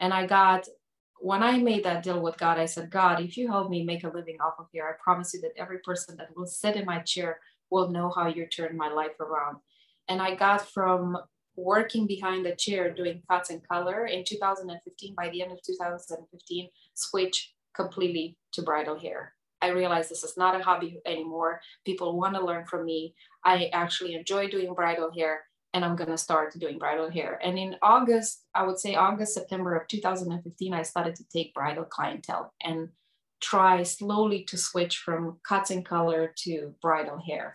And I got, when I made that deal with God, I said, God, if you help me make a living off of here, I promise you that every person that will sit in my chair will know how you turned my life around. And I got from working behind the chair doing cuts and color in 2015, by the end of 2015, switch completely to bridal hair. I realized this is not a hobby anymore. People want to learn from me. I actually enjoy doing bridal hair and I'm going to start doing bridal hair. And in August, I would say August, September of 2015, I started to take bridal clientele and try slowly to switch from cuts and color to bridal hair.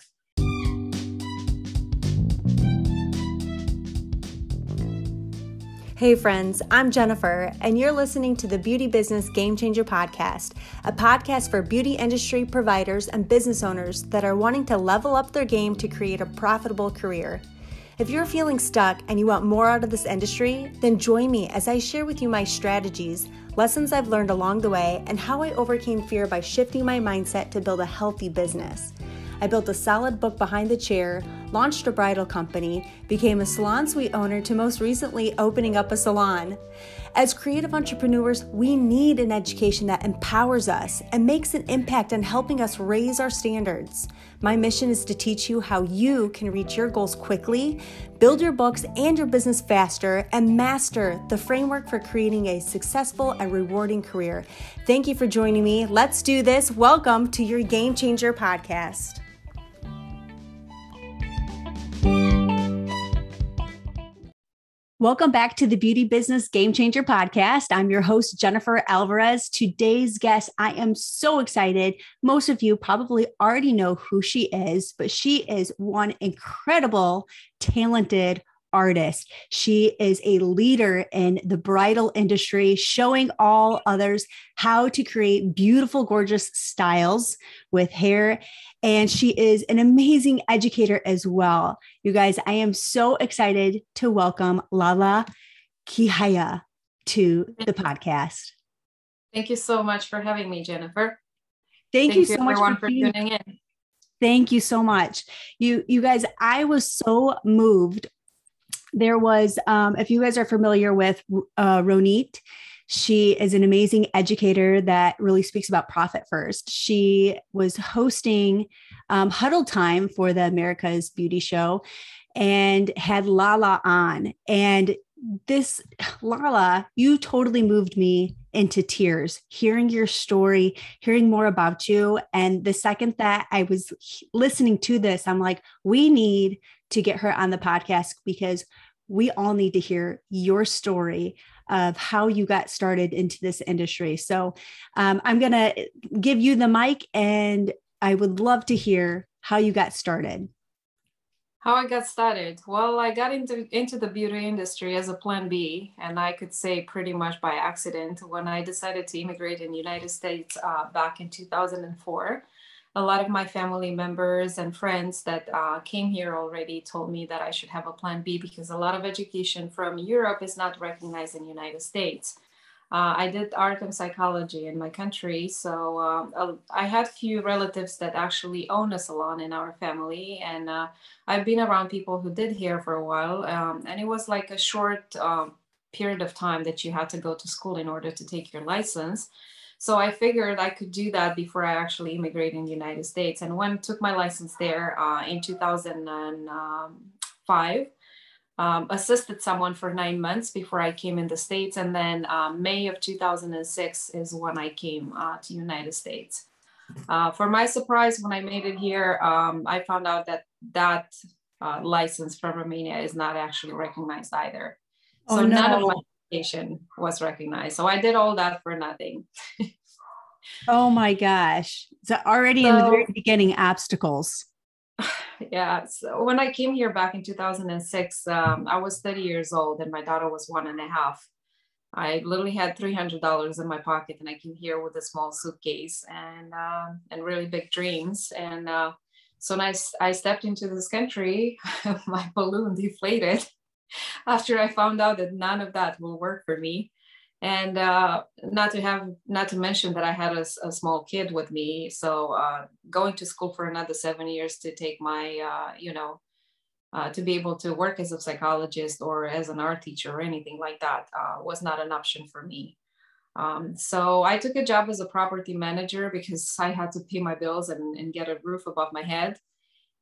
Hey, friends, I'm Jennifer, and you're listening to the Beauty Business Game Changer Podcast, a podcast for beauty industry providers and business owners that are wanting to level up their game to create a profitable career. If you're feeling stuck and you want more out of this industry, then join me as I share with you my strategies, lessons I've learned along the way, and how I overcame fear by shifting my mindset to build a healthy business. I built a solid book behind the chair, launched a bridal company, became a salon suite owner, to most recently opening up a salon. As creative entrepreneurs, we need an education that empowers us and makes an impact on helping us raise our standards. My mission is to teach you how you can reach your goals quickly, build your books and your business faster, and master the framework for creating a successful and rewarding career. Thank you for joining me. Let's do this. Welcome to your Game Changer podcast. Welcome back to the Beauty Business Game Changer podcast. I'm your host, Jennifer Alvarez. Today's guest, I am so excited. Most of you probably already know who she is, but she is one incredible, talented artist. She is a leader in the bridal industry, showing all others how to create beautiful, gorgeous styles with hair. And she is an amazing educator as well. You guys, I am so excited to welcome Lala Kihaya to the podcast. Thank you so much for having me, Jennifer. Thank, Thank you so much for, for tuning in. Thank you so much. You you guys, I was so moved there was, um, if you guys are familiar with uh, Ronit, she is an amazing educator that really speaks about profit first. She was hosting um, Huddle Time for the America's Beauty Show and had Lala on. And this, Lala, you totally moved me into tears hearing your story, hearing more about you. And the second that I was listening to this, I'm like, we need to get her on the podcast because we all need to hear your story of how you got started into this industry. So um, I'm going to give you the mic and I would love to hear how you got started. How I got started? Well, I got into into the beauty industry as a plan B, and I could say pretty much by accident when I decided to immigrate in the United States uh, back in 2004 a lot of my family members and friends that uh, came here already told me that I should have a plan B because a lot of education from Europe is not recognized in the United States. Uh, I did art and psychology in my country, so uh, I had few relatives that actually own a salon in our family, and uh, I've been around people who did here for a while, um, and it was like a short um, period of time that you had to go to school in order to take your license. So I figured I could do that before I actually immigrated in the United States. And when I took my license there uh, in 2005, um, assisted someone for nine months before I came in the States. And then um, May of 2006 is when I came uh, to United States. Uh, for my surprise, when I made it here, um, I found out that that uh, license from Romania is not actually recognized either. So oh, no. none of my was recognized. So I did all that for nothing. oh my gosh. So already so, in the very beginning, obstacles. Yeah. So when I came here back in 2006, um, I was 30 years old and my daughter was one and a half. I literally had $300 in my pocket and I came here with a small suitcase and, uh, and really big dreams. And uh, so when I, I stepped into this country, my balloon deflated after I found out that none of that will work for me. And uh, not to have, not to mention that I had a, a small kid with me. So uh, going to school for another seven years to take my, uh, you know, uh, to be able to work as a psychologist or as an art teacher or anything like that uh, was not an option for me. Um, so I took a job as a property manager because I had to pay my bills and, and get a roof above my head.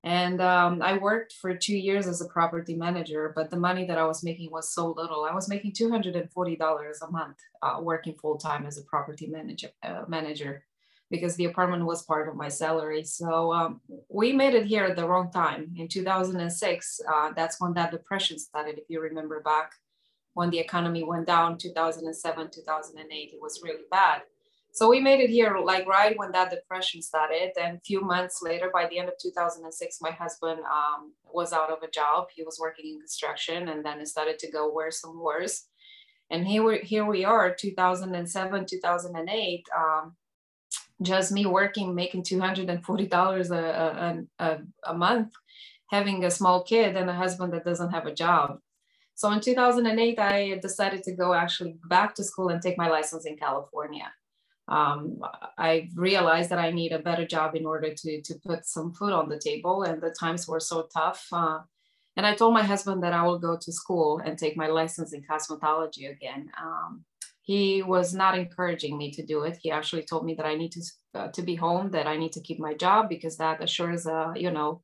And um, I worked for two years as a property manager, but the money that I was making was so little. I was making $240 a month uh, working full time as a property manager, uh, manager because the apartment was part of my salary. So um, we made it here at the wrong time. In 2006, uh, that's when that depression started, if you remember back when the economy went down 2007, 2008, it was really bad. So we made it here like right when that depression started. And a few months later, by the end of 2006, my husband um, was out of a job. He was working in construction and then it started to go worse and worse. And here we, here we are, 2007, 2008, um, just me working, making $240 a, a, a, a month, having a small kid and a husband that doesn't have a job. So in 2008, I decided to go actually back to school and take my license in California um, I realized that I need a better job in order to, to put some food on the table. And the times were so tough. Uh, and I told my husband that I will go to school and take my license in cosmetology again. Um, he was not encouraging me to do it. He actually told me that I need to, uh, to be home, that I need to keep my job because that assures, a, you know,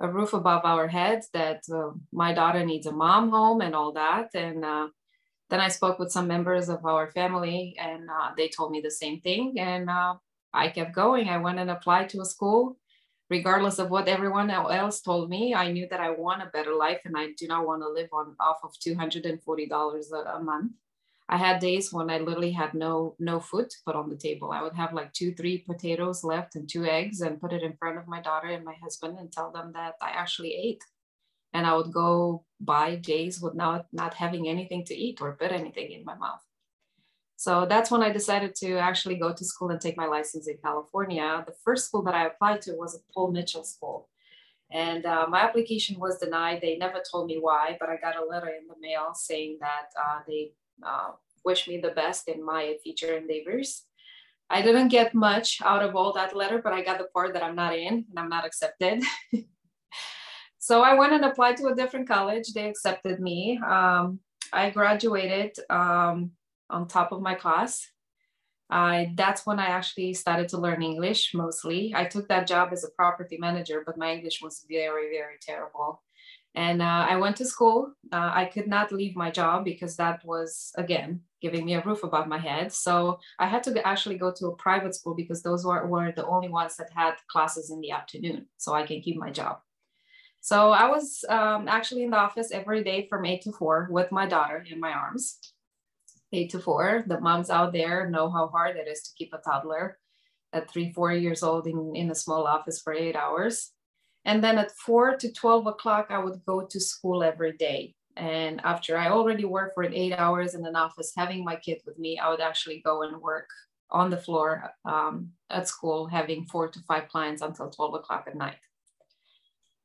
a roof above our heads, that uh, my daughter needs a mom home and all that. And uh, then I spoke with some members of our family, and uh, they told me the same thing. And uh, I kept going. I went and applied to a school, regardless of what everyone else told me. I knew that I want a better life, and I do not want to live on off of two hundred and forty dollars a month. I had days when I literally had no no food put on the table. I would have like two, three potatoes left and two eggs, and put it in front of my daughter and my husband, and tell them that I actually ate and I would go by days with not, having anything to eat or put anything in my mouth. So that's when I decided to actually go to school and take my license in California. The first school that I applied to was a Paul Mitchell school. And uh, my application was denied. They never told me why, but I got a letter in the mail saying that uh, they uh, wish me the best in my future endeavors. I didn't get much out of all that letter, but I got the part that I'm not in and I'm not accepted. So I went and applied to a different college. They accepted me. Um, I graduated um, on top of my class. I, that's when I actually started to learn English mostly. I took that job as a property manager, but my English was very, very terrible. And uh, I went to school. Uh, I could not leave my job because that was, again, giving me a roof above my head. So I had to actually go to a private school because those were, were the only ones that had classes in the afternoon. So I can keep my job. So I was um, actually in the office every day from eight to four with my daughter in my arms. Eight to four. The moms out there know how hard it is to keep a toddler at three, four years old in, in a small office for eight hours. And then at four to 12 o'clock, I would go to school every day. And after I already worked for eight hours in an office, having my kid with me, I would actually go and work on the floor um, at school, having four to five clients until 12 o'clock at night.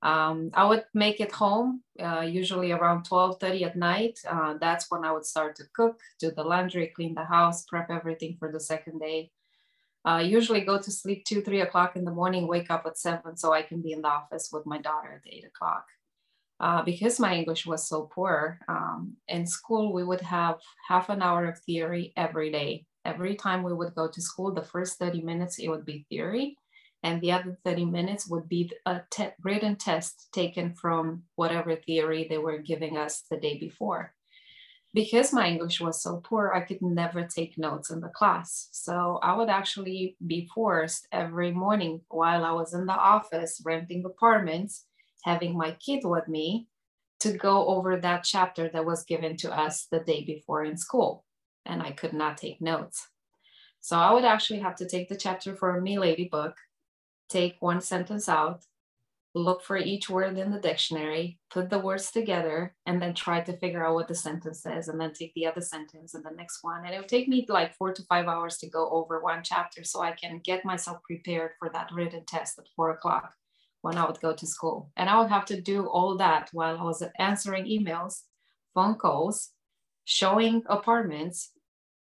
Um, I would make it home, uh, usually around 12.30 at night. Uh, that's when I would start to cook, do the laundry, clean the house, prep everything for the second day. Uh, usually go to sleep two, three o'clock in the morning, wake up at seven so I can be in the office with my daughter at eight o'clock. Uh, because my English was so poor, um, in school we would have half an hour of theory every day. Every time we would go to school, the first 30 minutes, it would be theory and the other 30 minutes would be a te- written test taken from whatever theory they were giving us the day before. Because my English was so poor, I could never take notes in the class. So I would actually be forced every morning while I was in the office renting apartments, having my kid with me to go over that chapter that was given to us the day before in school. And I could not take notes. So I would actually have to take the chapter for a Milady book, take one sentence out, look for each word in the dictionary, put the words together, and then try to figure out what the sentence says, and then take the other sentence and the next one. And it would take me like four to five hours to go over one chapter so I can get myself prepared for that written test at four o'clock when I would go to school. And I would have to do all that while I was answering emails, phone calls, showing apartments,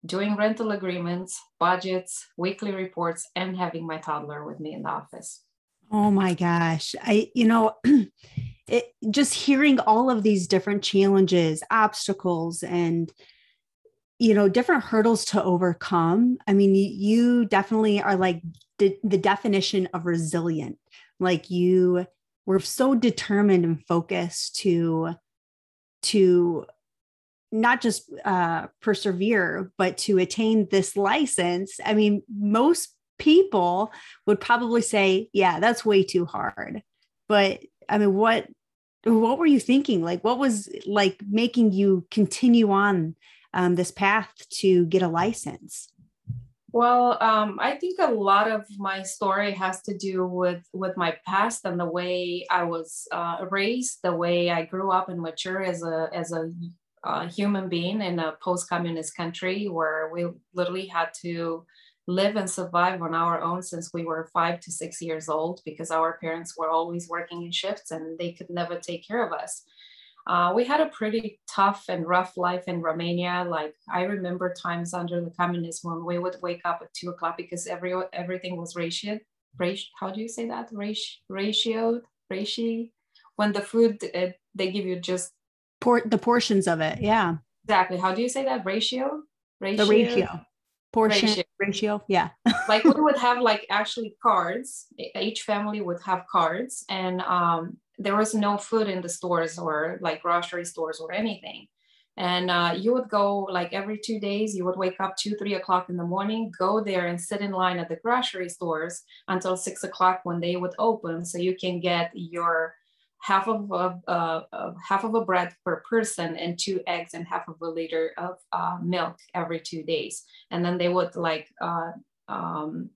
doing rental agreements, budgets, weekly reports, and having my toddler with me in the office. Oh my gosh. I, you know, it just hearing all of these different challenges, obstacles, and you know different hurdles to overcome i mean you definitely are like the, the definition of resilient like you were so determined and focused to to not just uh, persevere but to attain this license i mean most people would probably say yeah that's way too hard. But i mean what what were you thinking? Like what was like making you continue on um, this path to get a license? Well um, i think a lot of my story has to do with with my past and the way i was uh, raised the way i grew up and mature as a as a uh, human being in a post-communist country where we literally had to live and survive on our own since we were five to six years old because our parents were always working in shifts and they could never take care of us. Uh, we had a pretty tough and rough life in Romania. Like I remember times under the communism when we would wake up at two o'clock because every everything was ratioed. Ratio, how do you say that? Ratio, ratioed, ratio. When the food uh, they give you just Por- the portions of it, yeah. Exactly. How do you say that? Ratio. Ratio. The ratio portion ratio, ratio. yeah like we would have like actually cards each family would have cards and um, there was no food in the stores or like grocery stores or anything and uh, you would go like every two days you would wake up two three o'clock in the morning go there and sit in line at the grocery stores until six o'clock when they would open so you can get your half of a half of a bread per person and two eggs and half of a liter of uh, milk every two days. And then they would like uh, um,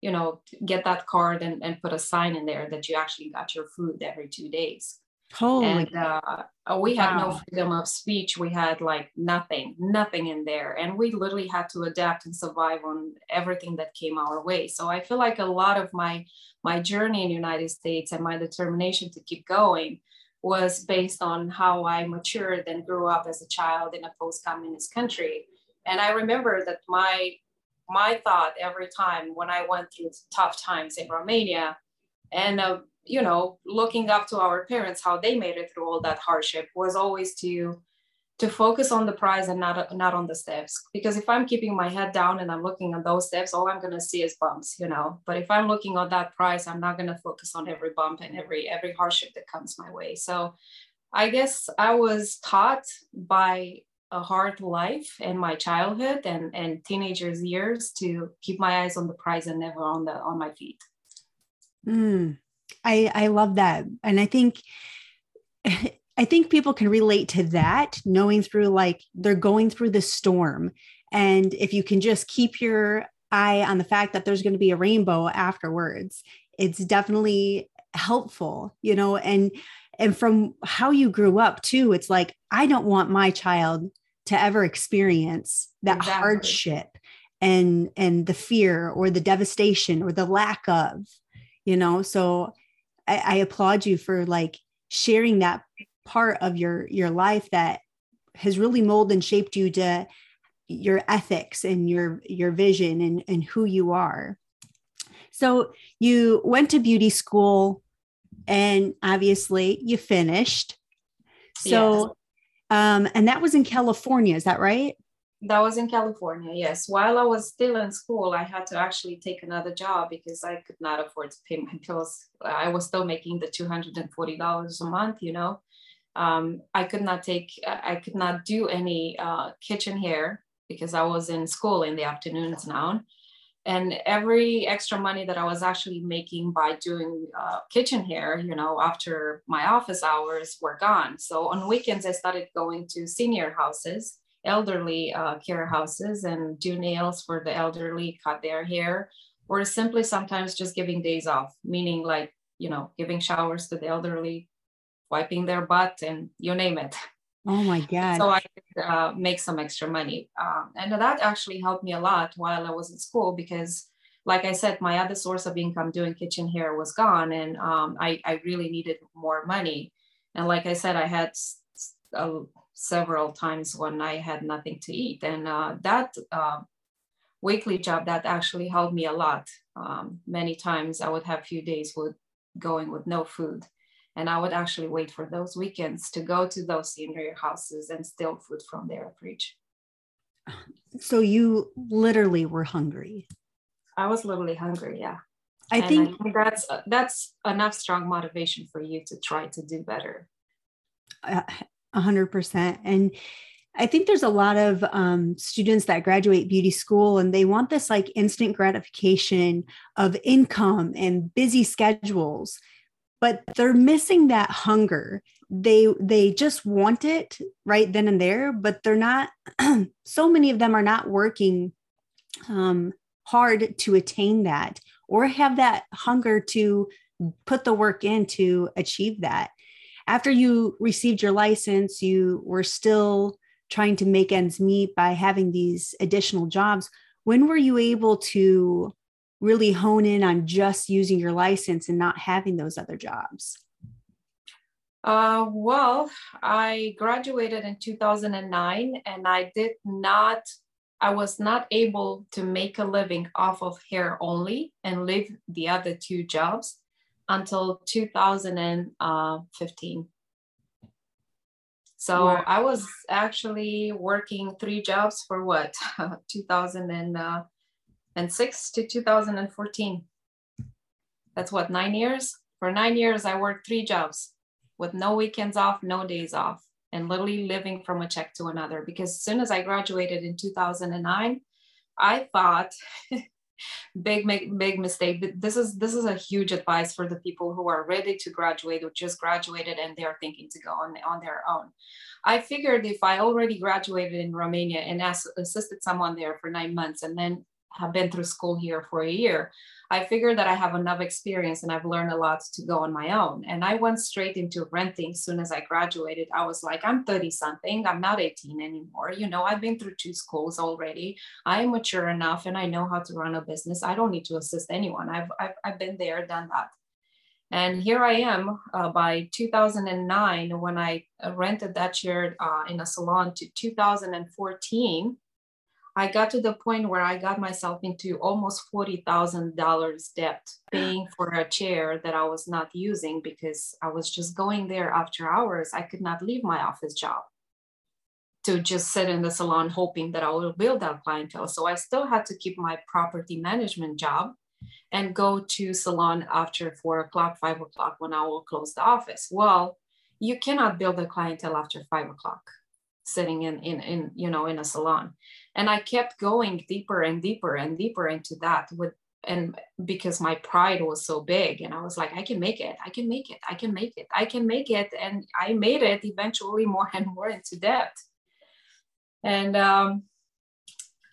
you know get that card and, and put a sign in there that you actually got your food every two days Holy and uh, uh, we had wow. no freedom of speech. We had like nothing, nothing in there. And we literally had to adapt and survive on everything that came our way. So I feel like a lot of my my journey in the United States and my determination to keep going was based on how I matured and grew up as a child in a post-communist country. And I remember that my my thought every time when I went through tough times in Romania and uh, you know looking up to our parents how they made it through all that hardship was always to to focus on the prize and not not on the steps. Because if i'm keeping my head down and i'm looking at those steps all i'm going to see is bumps you know? But if i'm looking at that prize i'm not going to focus on every bump and every every hardship that comes my way. So i guess i was taught by a hard life in my childhood and and teenagers years to keep my eyes on the prize and never on the on my feet. Mm, I I love that, and I think I think people can relate to that, knowing through like they're going through the storm, and if you can just keep your eye on the fact that there's going to be a rainbow afterwards, it's definitely helpful, you know, and and from how you grew up too, it's like I don't want my child to ever experience that exactly. hardship and and the fear or the devastation or the lack of you know? So I, I applaud you for like sharing that part of your your life that has really molded and shaped you to your ethics and your your vision and and who you are. So you went to beauty school and obviously you finished. So yes. um and that was in california is that right that was in California, yes. While I was still in school, I had to actually take another job because I could not afford to pay my bills. I was still making the $240 a month, you know. Um, I could not take, I could not do any uh, kitchen hair because I was in school in the afternoons now. And every extra money that I was actually making by doing uh, kitchen hair, you know, after my office hours were gone. So on weekends, I started going to senior houses elderly uh, care houses and do nails for the elderly, cut their hair, or simply sometimes just giving days off, meaning like, you know, giving showers to the elderly, wiping their butt, and you name it. Oh my God. So I could uh, make some extra money. Um, and that actually helped me a lot while I was in school because, like I said, my other source of income doing kitchen hair was gone and um, I, I really needed more money. And like I said, I had a several times when I had nothing to eat. And uh, that uh, weekly job that actually helped me a lot. Um, many times I would have few days with going with no food. And I would actually wait for those weekends to go to those senior houses and steal food from their fridge. So you literally were hungry. I was literally hungry, yeah. I think I, that's uh, that's enough strong motivation for you to try to do better. Uh, 100%. And I think there's a lot of um, students that graduate beauty school and they want this like instant gratification of income and busy schedules, but they're missing that hunger. They they just want it right then and there, but they're not. so many of them are not working um, hard to attain that or have that hunger to put the work in to achieve that. After you received your license, you were still trying to make ends meet by having these additional jobs. When were you able to really hone in on just using your license and not having those other jobs? Uh, well, I graduated in 2009 and I did not I was not able to make a living off of hair only and leave the other two jobs until 2015. So wow. I was actually working three jobs for what 2006 to 2014. That's what nine years. For nine years, I worked three jobs with no weekends off, no days off and literally living from a check to another. Because as soon as I graduated in 2009, I thought, big big mistake. This is this is a huge advice for the people who are ready to graduate or just graduated and they're thinking to go on on their own. I figured if I already graduated in Romania and assisted someone there for nine months and then have been through school here for a year, I figured that I have enough experience and I've learned a lot to go on my own. And I went straight into renting as soon as I graduated. I was like, I'm 30 something, I'm not 18 anymore. You know, I've been through two schools already. I am mature enough and I know how to run a business. I don't need to assist anyone. I've, I've, I've been there, done that. And here I am uh, by 2009 when I rented that chair uh, in a salon to 2014 I got to the point where I got myself into almost $40,000 debt paying for a chair that I was not using because I was just going there after hours. I could not leave my office job to just sit in the salon hoping that I will build that clientele. So I still had to keep my property management job and go to salon after four o'clock, five o'clock when I will close the office. Well, you cannot build a clientele after five o'clock sitting in, in, in you know, in a salon and i kept going deeper and deeper and deeper into that with and because my pride was so big and i was like i can make it. I can make it. I can make it. I can make it. And i made it eventually more and more into debt. And um,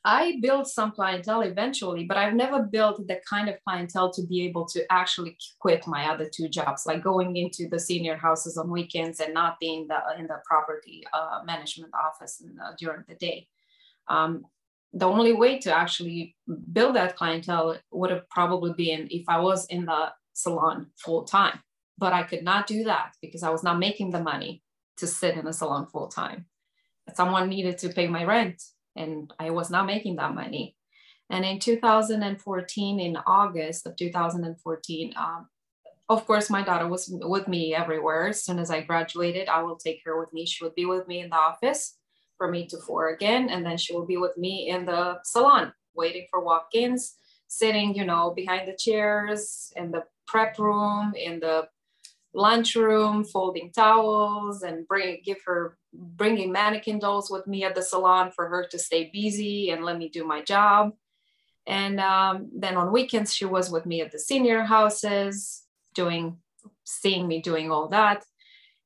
i built some clientele eventually but i've never built the kind of clientele to be able to actually quit my other two jobs like going into the senior houses on weekends and not being the, in the property uh, management office in, during the day um, the only way to actually build that clientele would have probably been if I was in the salon full time. But I could not do that because I was not making the money to sit in a salon full time. Someone needed to pay my rent, and I was not making that money. And in 2014, in August of 2014, um, of course, my daughter was with me everywhere. As soon as I graduated, I will take her with me. She would be with me in the office for me to four again. And then she will be with me in the salon, waiting for walk-ins, sitting, you know, behind the chairs in the prep room, in the lunchroom, folding towels and bring give her bringing mannequin dolls with me at the salon for her to stay busy and let me do my job. And um, then on weekends, she was with me at the senior houses, doing, seeing me doing all that.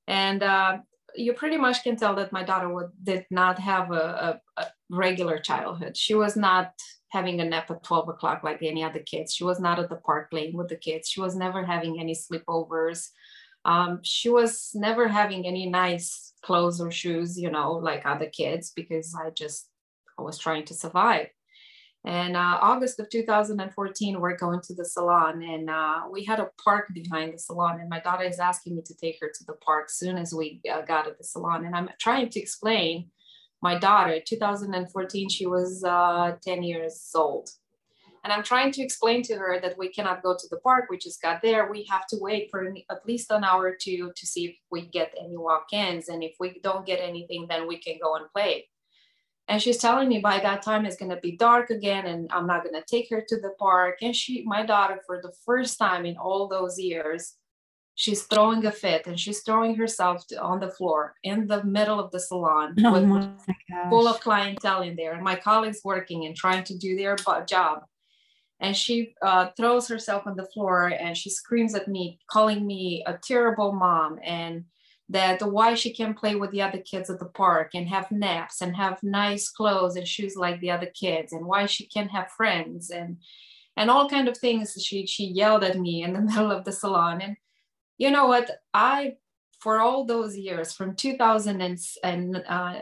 And uh, you pretty much can tell that my daughter would, did not have a, a, a regular childhood. She was not having a nap at 12 o'clock like any other kids. She was not at the park playing with the kids. She was never having any sleepovers. Um, she was never having any nice clothes or shoes, you know, like other kids, because I just I was trying to survive. And uh, August of 2014, we're going to the salon, and uh, we had a park behind the salon. And my daughter is asking me to take her to the park soon as we uh, got at the salon. And I'm trying to explain my daughter. 2014, she was uh, 10 years old, And I'm trying to explain to her that we cannot go to the park. We just got there. We have to wait for at least an hour or two to see if we get any walk-ins. And if we don't get anything, then we can go and play. And she's telling me by that time it's going to be dark again and I'm not going to take her to the park. And she, my daughter, for the first time in all those years, she's throwing a fit and she's throwing herself on the floor in the middle of the salon oh with full of clientele in there. And my colleagues working and trying to do their job. And she uh, throws herself on the floor and she screams at me calling me a terrible mom. And that why she can't play with the other kids at the park and have naps and have nice clothes and shoes like the other kids and why she can't have friends and and all kind of things. She she yelled at me in the middle of the salon. And you know what? I for all those years from 2000 and uh,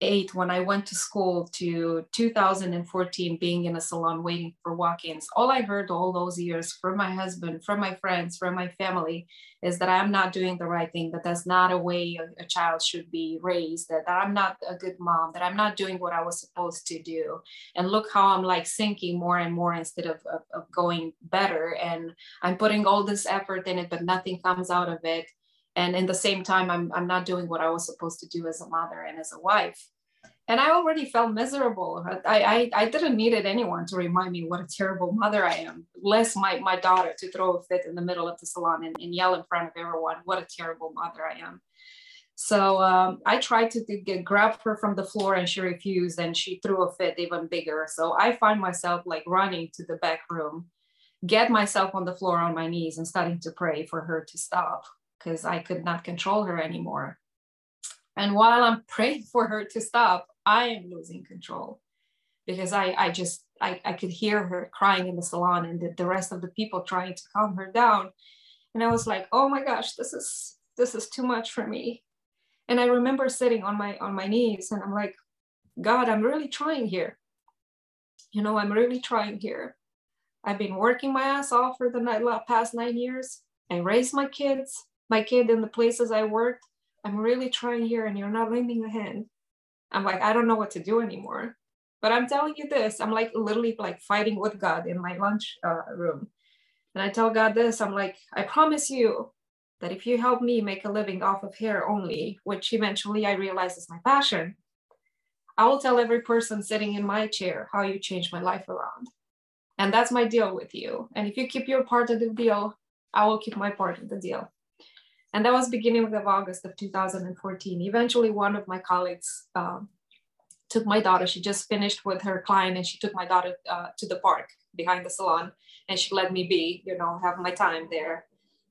eight when I went to school to 2014 being in a salon waiting for walk-ins. All I heard all those years from my husband, from my friends, from my family is that I'm not doing the right thing, that that's not a way a, a child should be raised, that, that I'm not a good mom, that I'm not doing what I was supposed to do. And look how I'm like sinking more and more instead of, of, of going better. And I'm putting all this effort in it, but nothing comes out of it and in the same time I'm, I'm not doing what i was supposed to do as a mother and as a wife. And i already felt miserable. I, I i didn't needed anyone to remind me what a terrible mother i am less my my daughter to throw a fit in the middle of the salon and, and yell in front of everyone what a terrible mother i am. So um, I tried to get, grab her from the floor and she refused and she threw a fit even bigger. So I find myself like running to the back room, get myself on the floor on my knees and starting to pray for her to stop because I could not control her anymore. And while I'm praying for her to stop, I am losing control because I, I just, I, I could hear her crying in the salon and the, the rest of the people trying to calm her down. And I was like, oh my gosh, this is, this is too much for me. And I remember sitting on my, on my knees and I'm like, God, I'm really trying here. You know, I'm really trying here. I've been working my ass off for the past nine years. I raised my kids my kid in the places I worked, I'm really trying here and you're not lending a hand. I'm like, I don't know what to do anymore. But I'm telling you this, I'm like literally like fighting with God in my lunch uh, room. And I tell God this, I'm like, I promise you that if you help me make a living off of hair only, which eventually I realize is my passion, I will tell every person sitting in my chair how you changed my life around. And that's my deal with you. And if you keep your part of the deal, I will keep my part of the deal. And that was beginning of August of 2014. Eventually, one of my colleagues um, took my daughter. She just finished with her client and she took my daughter uh, to the park behind the salon and she let me be, you know, have my time there.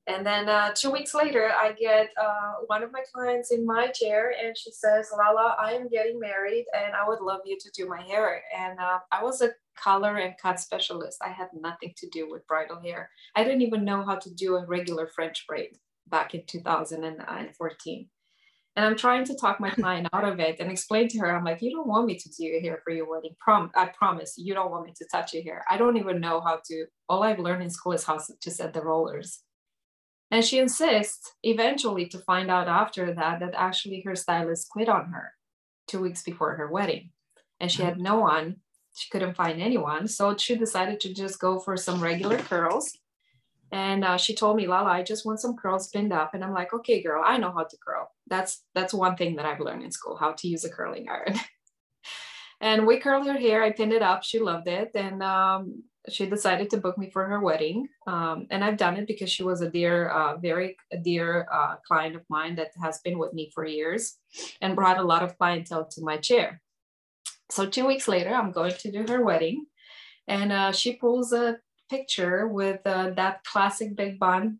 And then uh, two weeks later, I get uh, one of my clients in my chair and she says, Lala, I am getting married and I would love you to do my hair. And uh, I was a color and cut specialist. I had nothing to do with bridal hair. I didn't even know how to do a regular French braid back in 2014. And I'm trying to talk my client out of it and explain to her, I'm like, you don't want me to do your hair for your wedding. Prom- I promise you don't want me to touch your hair. I don't even know how to, all I've learned in school is how to set the rollers. And she insists eventually to find out after that, that actually her stylist quit on her two weeks before her wedding. And she mm-hmm. had no one, she couldn't find anyone. So she decided to just go for some regular curls and uh, she told me lala i just want some curls pinned up. And i'm like okay girl i know how to curl. That's that's one thing that i've learned in school how to use a curling iron. And we curled her hair i pinned it up she loved it and um, she decided to book me for her wedding um, and i've done it because she was a dear uh, very dear uh, client of mine that has been with me for years and brought a lot of clientele to my chair. So two weeks later i'm going to do her wedding and uh, she pulls a picture with uh, that classic big bun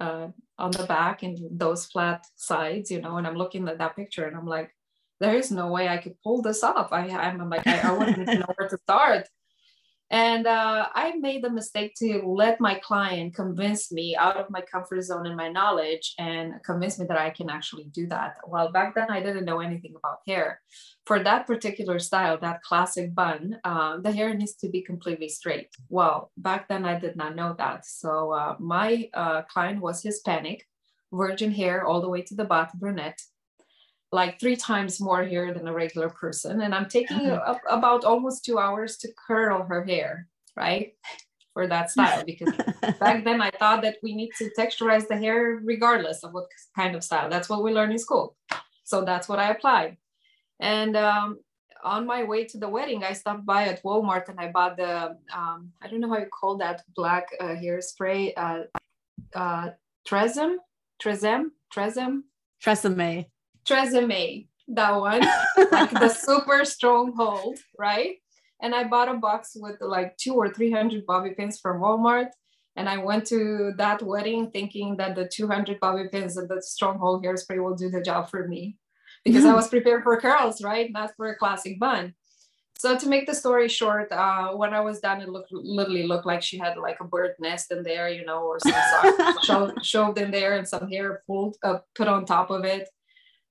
uh, on the back and those flat sides, you know, and I'm looking at that picture and I'm like, there is no way I could pull this off. I, I'm like, I, I wouldn't know where to start. And uh, I made the mistake to let my client convince me out of my comfort zone and my knowledge and convince me that I can actually do that. Well, back then I didn't know anything about hair. For that particular style, that classic bun, uh, the hair needs to be completely straight. Well, back then I did not know that. So uh, my uh, client was Hispanic, virgin hair all the way to the bottom, brunette like three times more hair than a regular person. And I'm taking uh-huh. about almost two hours to curl her hair. right? For that style, because back then I thought that we need to texturize the hair regardless of what kind of style. That's what we learn in school. So that's what I applied. And um, on my way to the wedding, I stopped by at Walmart and I bought the, um, I don't know how you call that black uh, hairspray, uh, uh, Tresem, Tresem, Tresem, Tresemme, Tresemme, that one, like the super strong hold, right? And I bought a box with like two or 300 bobby pins from Walmart. And I went to that wedding thinking that the 200 bobby pins and the stronghold hairspray will do the job for me because. I was prepared for curls, right? Not for a classic bun. So to make the story short, uh, when I was done, it looked literally looked like she had like a bird nest in there, you know, or some socks shoved, shoved in there and some hair pulled uh, put on top of it.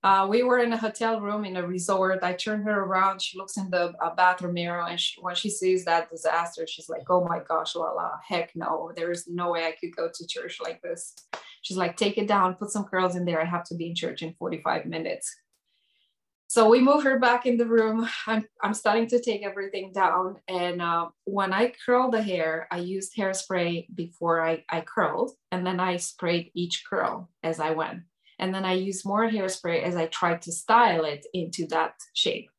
Uh, we were in a hotel room in a resort. I turned her around. She looks in the uh, bathroom mirror, and she, when she sees that disaster, she's like, "Oh my gosh, Lala, heck no! There is no way I could go to church like this." She's like, "Take it down, put some curls in there. I have to be in church in 45 minutes." so we move her back in the room. I'm, I'm starting to take everything down. And uh, when I curl the hair, I used hairspray before I, I curled, and then I sprayed each curl as I went. And then I used more hairspray as I tried to style it into that shape.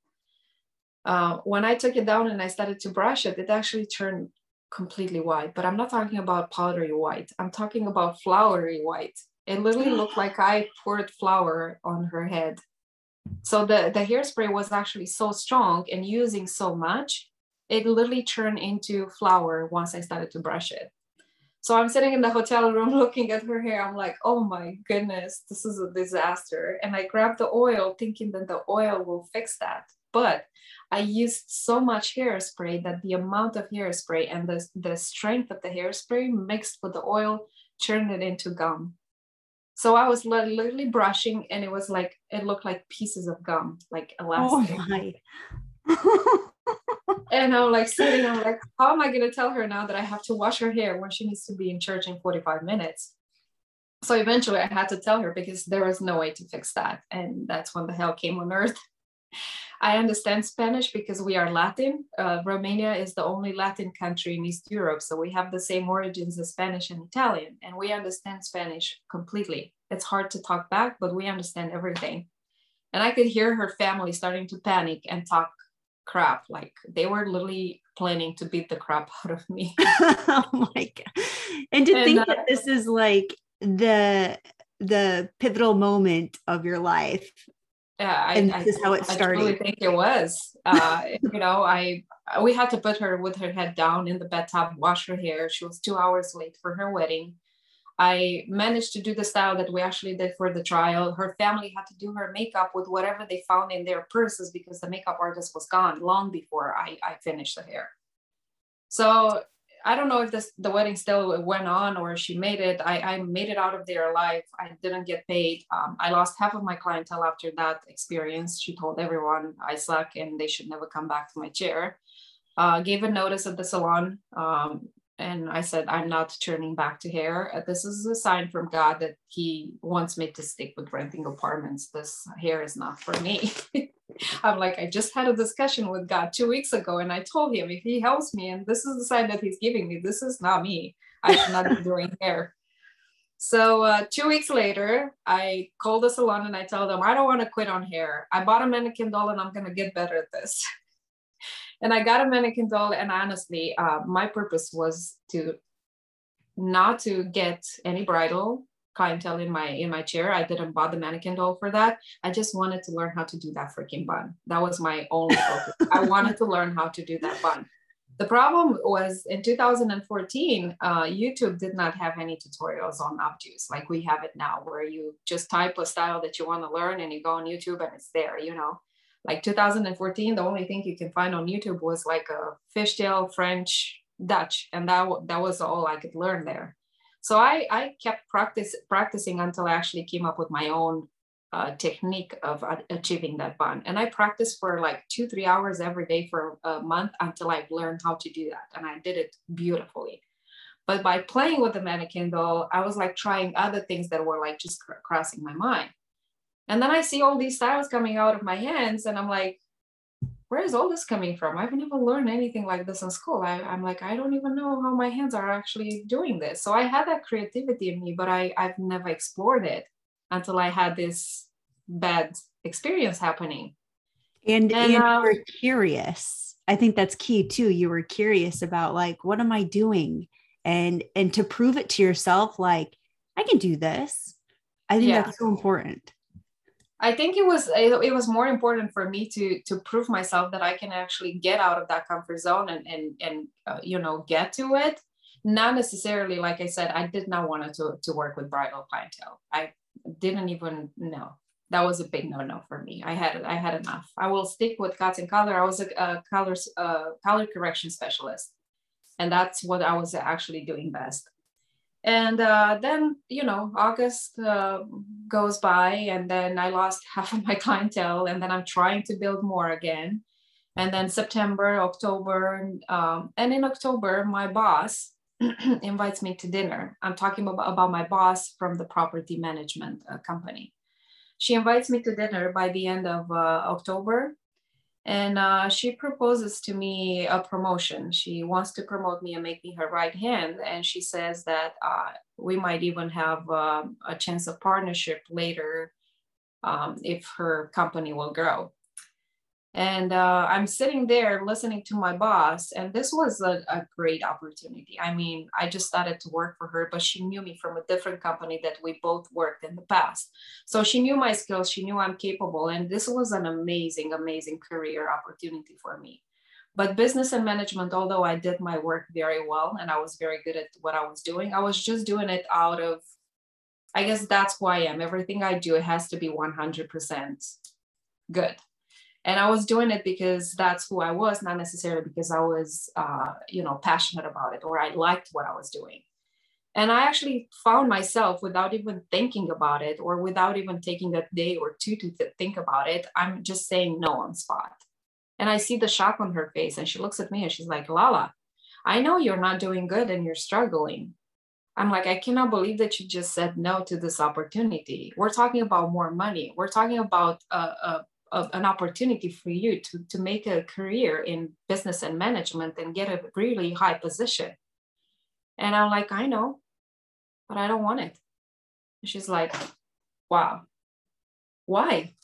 Uh, when I took it down and I started to brush it, it actually turned completely white. But I'm not talking about powdery white. I'm talking about flowery white. It literally looked like I poured flour on her head so the, the hairspray was actually so strong and using so much, it literally turned into flour once I started to brush it. So I'm sitting in the hotel room looking at her hair. I'm like, oh my goodness, this is a disaster. And I grabbed the oil thinking that the oil will fix that. But I used so much hairspray that the amount of hairspray and the, the strength of the hairspray mixed with the oil turned it into gum. So I was literally brushing, and it was like it looked like pieces of gum, like oh elastic. Oh my. and I'm like sitting, I'm like, how am I gonna tell her now that I have to wash her hair when she needs to be in church in 45 minutes? So eventually I had to tell her because there was no way to fix that. And that's when the hell came on earth. I understand Spanish because we are Latin. Uh, Romania is the only Latin country in East Europe. So we have the same origins as Spanish and Italian, and we understand Spanish completely. It's hard to talk back, but we understand everything. And I could hear her family starting to panic and talk crap. Like they were literally planning to beat the crap out of me. oh my God. And to and, think uh, that this is like the the pivotal moment of your life yeah, I, and this I, is how it started. I really think it was. Uh, you know, I we had to put her with her head down in the bathtub, wash her hair. She was two hours late for her wedding. I managed to do the style that we actually did for the trial. Her family had to do her makeup with whatever they found in their purses because the makeup artist was gone long before I, I finished the hair. So I don't know if this the wedding still went on or she made it. I, I made it out of there alive. I didn't get paid. Um, I lost half of my clientele after that experience. She told everyone I suck and they should never come back to my chair. Uh, gave a notice at the salon. Um, and I said, I'm not turning back to hair. Uh, this is a sign from God that He wants me to stick with renting apartments. This hair is not for me. I'm like, I just had a discussion with God two weeks ago, and I told him if He helps me, and this is the sign that He's giving me, this is not me. I should not be doing hair. So uh, two weeks later, I called the salon and I tell them I don't want to quit on hair. I bought a mannequin doll and I'm gonna get better at this. and I got a mannequin doll, and honestly, uh, my purpose was to not to get any bridal clientele in my in my chair. I didn't buy the mannequin doll for that. I just wanted to learn how to do that freaking bun. That was my only focus. I wanted to learn how to do that bun. The problem was in 2014, uh, YouTube did not have any tutorials on updos like we have it now, where you just type a style that you want to learn and you go on YouTube and it's there, you know like 2014 the only thing you can find on youtube was like a fishtail french dutch and that that was all i could learn there. So i i kept practice practicing until i actually came up with my own uh, technique of achieving that bun and i practiced for like two three hours every day for a month until i learned how to do that and i did it beautifully. But by playing with the mannequin doll i was like trying other things that were like just crossing my mind and then I see all these styles coming out of my hands and I'm like, where is all this coming from? I've never learned anything like this in school. I, am like, I don't even know how my hands are actually doing this. So I had that creativity in me, but I, I've never explored it until I had this bad experience happening. And, and, and uh, you're curious. I think that's key too. You were curious about like, what am I doing? And and to prove it to yourself, like, I can do this. I think yeah. that's so important. I think it was it, was more important for me to to prove myself that I can actually get out of that comfort zone and and and uh, you know get to it. Not necessarily, like I said, I did not want to to work with bridal clientele. I didn't even know that was a big no no for me. I had I had enough. I will stick with cuts and color. I was a, a color uh, color correction specialist, and that's what I was actually doing best and uh, then you know august uh, goes by and then i lost half of my clientele and then i'm trying to build more again. And then september october um, and in october my boss invites me to dinner. I'm talking about, about my boss from the property management uh, company. She invites me to dinner by the end of uh, october and uh, she proposes to me a promotion. She wants to promote me and make me her right hand. And she says that uh, we might even have uh, a chance of partnership later um, if her company will grow. And uh, I'm sitting there listening to my boss, and this was a, a, great opportunity. I mean, I just started to work for her, but she knew me from a different company that we both worked in the past. So she knew my skills, she knew I'm capable, and this was an amazing, amazing career opportunity for me. But business and management, although I did my work very well and I was very good at what I was doing, I was just doing it out of, I guess that's who I am. Everything I do, it has to be 100% good and i was doing it because that's who i was not necessarily because i was uh, you know passionate about it or i liked what i was doing and i actually found myself without even thinking about it or without even taking a day or two to th- think about it i'm just saying no on spot and i see the shock on her face and she looks at me and she's like lala i know you're not doing good and you're struggling I'm like, I cannot believe that you just said no to this opportunity. We're talking about more money. We're talking about a, a, a, an opportunity for you to, to make a career in business and management and get a really high position. And I'm like, I know, but I don't want it. And she's like, wow, why?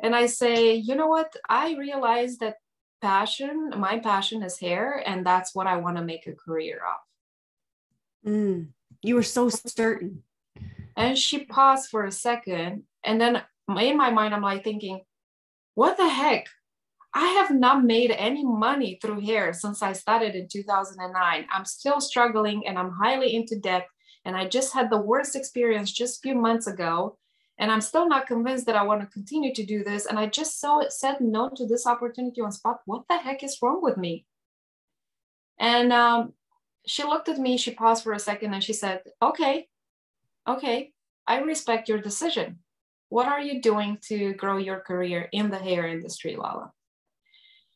And I say, you know what? I realize that passion, my passion is hair, and that's what I want to make a career of. Mm, you were so certain. And she paused for a second. And then in my mind, I'm like thinking, what the heck? I have not made any money through hair since I started in 2009. I'm still struggling and I'm highly into debt. And I just had the worst experience just a few months ago. And I'm still not convinced that I want to continue to do this. And I just so said no to this opportunity on spot. What the heck is wrong with me? And um, she looked at me, she paused for a second, and she said, Okay, okay, I respect your decision what are you doing to grow your career in the hair industry, Lala?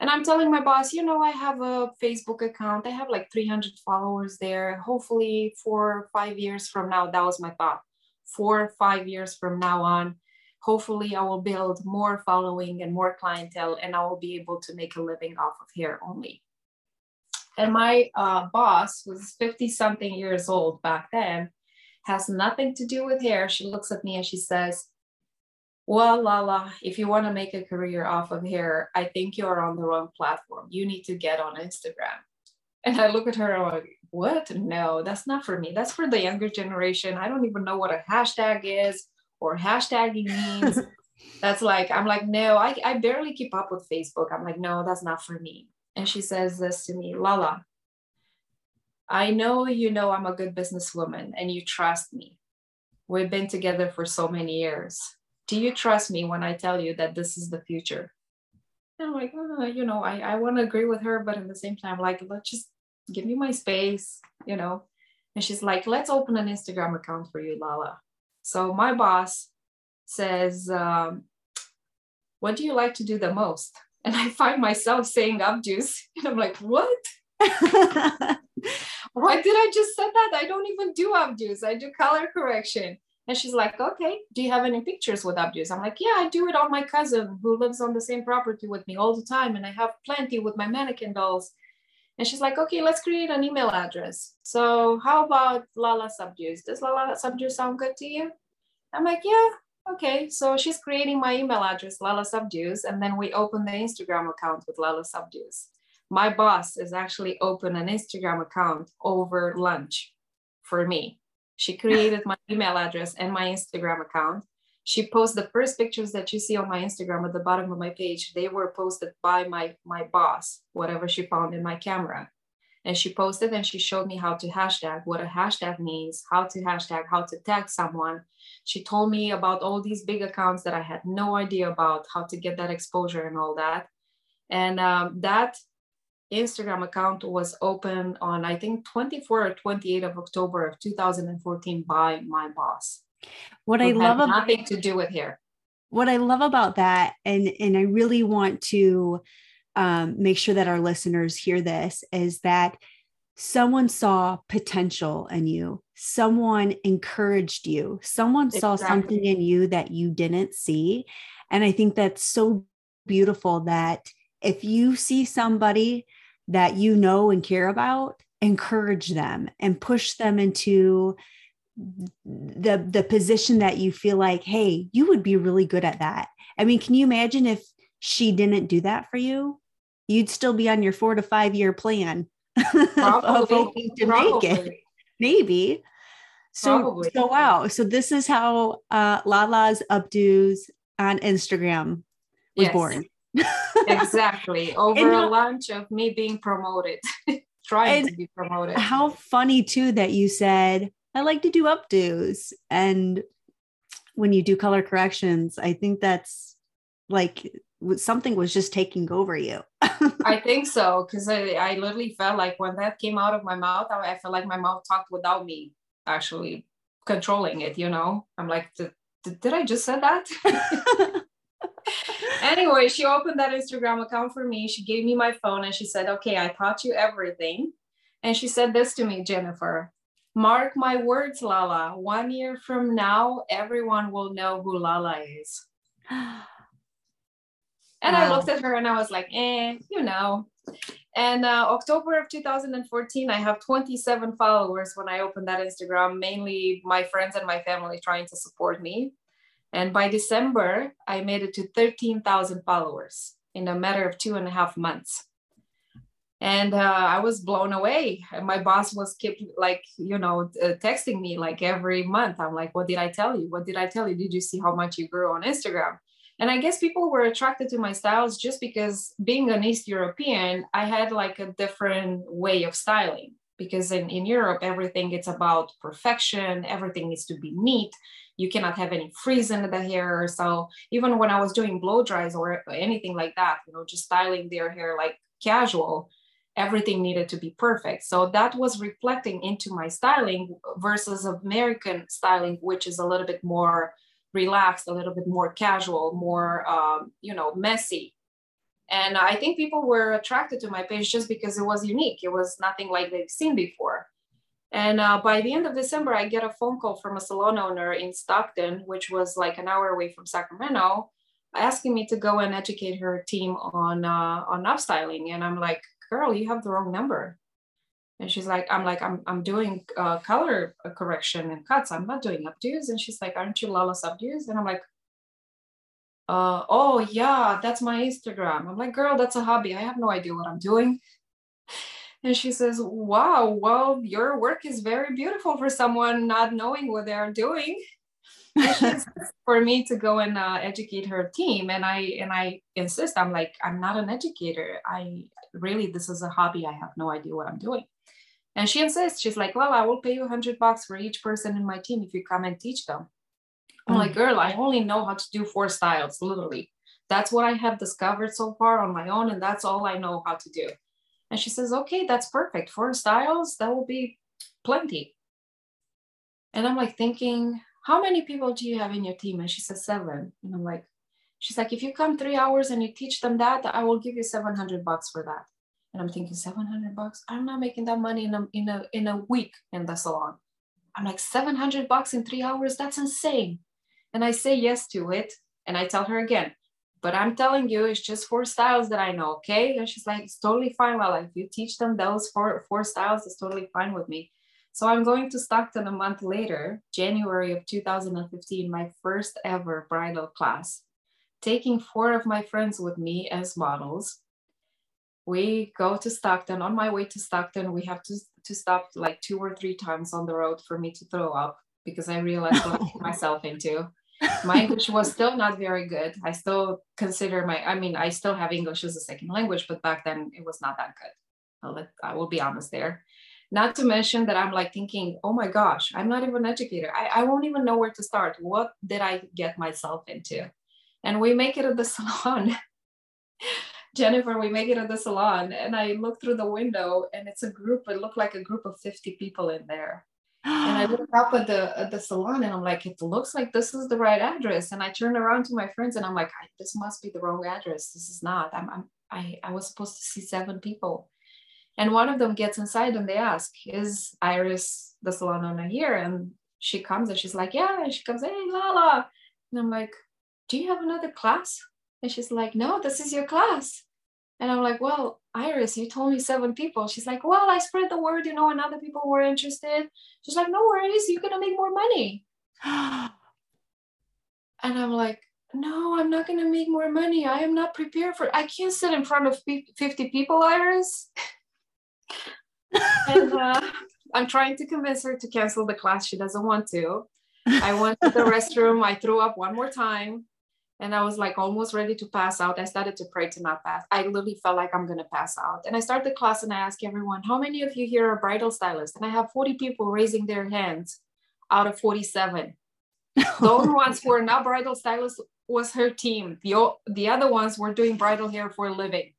And I'm telling my boss, you know, I have a Facebook account. I have like 300 followers there. Hopefully, four five years from now, that was my thought. Four five years from now on, hopefully, I will build more following and more clientele, and I will be able to make a living off of hair only. And my uh, boss was 50 something years old back then, has nothing to do with hair. She looks at me and she says, well, Lala, if you want to make a career off of hair, I think you're on the wrong platform. You need to get on Instagram. And I look at her, and I'm like, what? No, that's not for me. That's for the younger generation. I don't even know what a hashtag is or hashtagging means. that's like, I'm like, no, I, I barely keep up with Facebook. I'm like, no, that's not for me. And she says this to me, Lala, I know you know I'm a good businesswoman and you trust me. We've been together for so many years do you trust me when I tell you that this is the future? And I'm like, oh, you know, I, I want to agree with her, but at the same time, like, let's just give me my space, you know. And she's like, let's open an Instagram account for you, Lala. So my boss says, um, what do you like to do the most? And I find myself saying updos. And I'm like, what? Why did I just say that? I don't even do updos. I do color correction And she's like, okay, do you have any pictures with updos? I'm like, yeah, I do it on my cousin who lives on the same property with me all the time. And I have plenty with my mannequin dolls. And she's like, okay, let's create an email address. So how about Lala's Updos? Does Lala's Updos sound good to you? I'm like, yeah, okay. So she's creating my email address, Lala's Updos. And then we open the Instagram account with Lala's Updos. My boss is actually open an Instagram account over lunch for me she created my email address and my Instagram account. She posts the first pictures that you see on my Instagram at the bottom of my page. They were posted by my my boss, whatever she found in my camera. And she posted and she showed me how to hashtag, what a hashtag means, how to hashtag, how to tag someone. She told me about all these big accounts that I had no idea about, how to get that exposure and all that. And um, that Instagram account was opened on I think 24 or 28 of October of 2014 by my boss. What I love about nothing to do with hair. What I love about that, and and I really want to um, make sure that our listeners hear this, is that someone saw potential in you, someone encouraged you, someone saw something in you that you didn't see, and I think that's so beautiful that if you see somebody that you know and care about, encourage them and push them into the the position that you feel like, hey, you would be really good at that. I mean, can you imagine if she didn't do that for you? You'd still be on your four to five year plan of hoping to Probably. make it. Maybe. So, Probably. so wow. So this is how uh, Lala's Updos on Instagram was yes. born exactly. Over a lunch of me being promoted, trying to be promoted. How funny too that you said, I like to do updos. And when you do color corrections, I think that's like something was just taking over you. I think so. Cause I, I literally felt like when that came out of my mouth, I, I felt like my mouth talked without me actually controlling it, you know? I'm like, did, did I just say that? Anyway, she opened that Instagram account for me. She gave me my phone and she said, Okay, I taught you everything. And she said this to me, Jennifer Mark my words, Lala. One year from now, everyone will know who Lala is. And wow. I looked at her and I was like, eh, you know. And uh, October of 2014, I have 27 followers when I opened that Instagram, mainly my friends and my family trying to support me. And by December, I made it to 13,000 followers in a matter of two and a half months. And uh, I was blown away. And my boss was kept like, you know, uh, texting me like every month. I'm like, what did I tell you? What did I tell you? Did you see how much you grew on Instagram? And I guess people were attracted to my styles just because being an East European, I had like a different way of styling because in, in Europe, everything it's about perfection, everything needs to be neat you cannot have any frizz in the hair. So even when I was doing blow dries or anything like that, you know, just styling their hair like casual, everything needed to be perfect. So that was reflecting into my styling versus American styling, which is a little bit more relaxed, a little bit more casual, more, um, you know, messy. And I think people were attracted to my page just because it was unique. It was nothing like they've seen before. And uh, by the end of December, I get a phone call from a salon owner in Stockton, which was like an hour away from Sacramento, asking me to go and educate her team on uh, on upstyling. And I'm like, girl, you have the wrong number. And she's like, I'm like, I'm, I'm doing uh, color correction and cuts. I'm not doing updos. And she's like, aren't you Lala's Updos? And I'm like, uh, oh yeah, that's my Instagram. I'm like, girl, that's a hobby. I have no idea what I'm doing. And she says, Wow, well, your work is very beautiful for someone not knowing what they're doing. for me to go and uh, educate her team and i and i insist i'm like i'm not an educator. I really this is a hobby. I have no idea what i'm doing. And she insists. She's like well i will pay you a hundred bucks for each person in my team if you come and teach them. I'm mm. like girl i only know how to do four styles literally. That's what i have discovered so far on my own and that's all i know how to do and she says, okay, that's perfect. Four styles, that will be plenty. And I'm like thinking, how many people do you have in your team? And she says, seven. And I'm like, she's like, if you come three hours and you teach them that, I will give you 700 bucks for that. And I'm thinking, 700 bucks? I'm not making that money in a, in a, in a week in the salon. I'm like, 700 bucks in three hours? That's insane. And I say yes to it. And I tell her again, but I'm telling you, it's just four styles that I know. Okay. And she's like, it's totally fine. Well, if you teach them those four, four styles, it's totally fine with me. So I'm going to Stockton a month later, January of 2015, my first ever bridal class, taking four of my friends with me as models. We go to Stockton. On my way to Stockton, we have to, to stop like two or three times on the road for me to throw up because I realized what I put myself into my English was still not very good. I still consider my, I mean, I still have English as a second language, but back then it was not that good. I'll let, I will be honest there. Not to mention that I'm like thinking, oh my gosh, I'm not even an educator. I, I won't even know where to start. What did I get myself into? And we make it at the salon. Jennifer, we make it at the salon. And I look through the window and it's a group, it looked like a group of 50 people in there and I look up at the at the salon and I'm like, it looks like this is the right address. And I turn around to my friends and I'm like, this must be the wrong address. This is not. I'm, I'm I, I was supposed to see seven people. And one of them gets inside and they ask, is Iris the salon owner here? And she comes and she's like, yeah. And she comes, hey, Lala. And I'm like, do you have another class? And she's like, no, this is your class. And I'm like, well, Iris, you told me seven people. She's like, well, I spread the word, you know, and other people were interested. She's like, no worries, you're gonna make more money. and I'm like, no, I'm not gonna make more money. I am not prepared for. It. I can't sit in front of 50 people, Iris. and uh, I'm trying to convince her to cancel the class. She doesn't want to. I went to the restroom. I threw up one more time and I was like almost ready to pass out. I started to pray to not pass. I literally felt like I'm gonna pass out. And I start the class and I ask everyone, how many of you here are bridal stylists? And I have 40 people raising their hands out of 47. The only ones who are not bridal stylists was her team. The, the other ones were doing bridal hair for a living.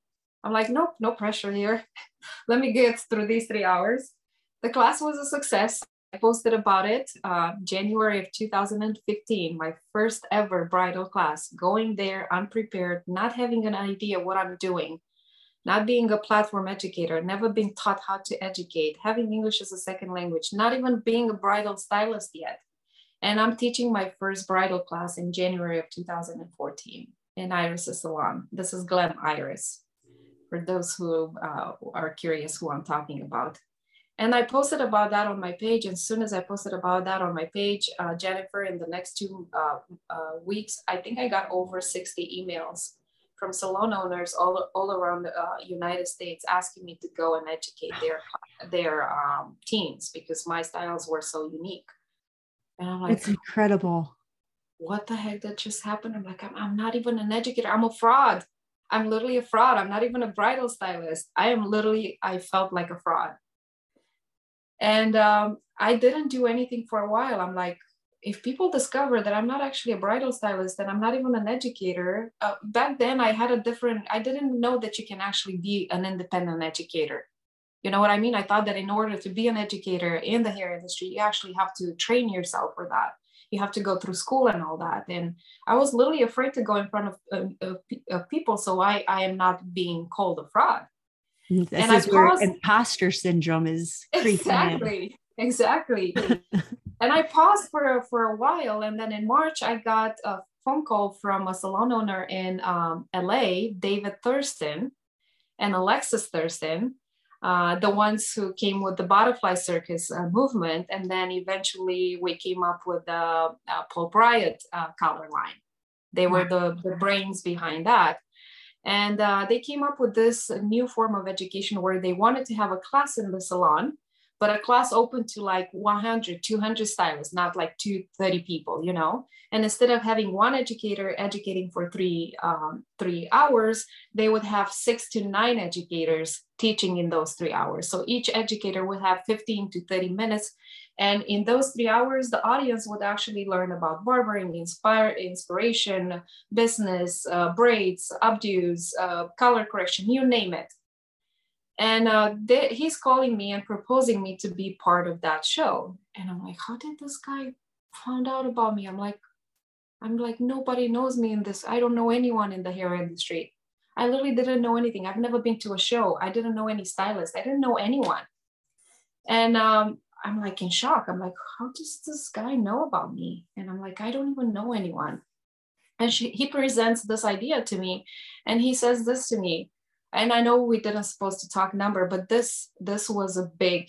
I'm like, nope, no pressure here. Let me get through these three hours. The class was a success. I posted about it uh, January of 2015, my first ever bridal class, going there unprepared, not having an idea what I'm doing, not being a platform educator, never being taught how to educate, having English as a second language, not even being a bridal stylist yet. And I'm teaching my first bridal class in January of 2014 in Iris Salon. This is Glam Iris, for those who uh, are curious who I'm talking about. And I posted about that on my page. And as soon as I posted about that on my page, uh, Jennifer, in the next two uh, uh, weeks, I think I got over 60 emails from salon owners all, all around the uh, United States asking me to go and educate their, their um, teams because my styles were so unique. And I'm like, it's incredible. What the heck that just happened? I'm like, I'm, I'm not even an educator. I'm a fraud. I'm literally a fraud. I'm not even a bridal stylist. I am literally, I felt like a fraud. And um, I didn't do anything for a while. I'm like, if people discover that I'm not actually a bridal stylist and I'm not even an educator, uh, back then I had a different, I didn't know that you can actually be an independent educator. You know what I mean? I thought that in order to be an educator in the hair industry, you actually have to train yourself for that. You have to go through school and all that. And I was literally afraid to go in front of, of, of people. So I, I am not being called a fraud. This and is I where paused. imposter syndrome is exactly, in. exactly. and I paused for for a while, and then in March I got a phone call from a salon owner in um, LA, David Thurston, and Alexis Thurston, uh, the ones who came with the butterfly circus uh, movement, and then eventually we came up with the uh, Pulp Riot uh, color line. They were the, the brains behind that. And uh, they came up with this new form of education where they wanted to have a class in the salon, but a class open to like 100, 200 stylists, not like 230 people, you know? And instead of having one educator educating for three, um, three hours, they would have six to nine educators teaching in those three hours. So each educator would have 15 to 30 minutes and in those three hours, the audience would actually learn about barbering, inspire, inspiration, business, uh, braids, updos, uh, color correction, you name it. And uh, they, he's calling me and proposing me to be part of that show. And I'm like, how did this guy find out about me? I'm like, I'm like, nobody knows me in this. I don't know anyone in the hair industry. I literally didn't know anything. I've never been to a show. I didn't know any stylist. I didn't know anyone. And um, I'm like in shock. I'm like, how does this guy know about me? And I'm like, I don't even know anyone. And she, he presents this idea to me and he says this to me. And I know we didn't supposed to talk number, but this this was a big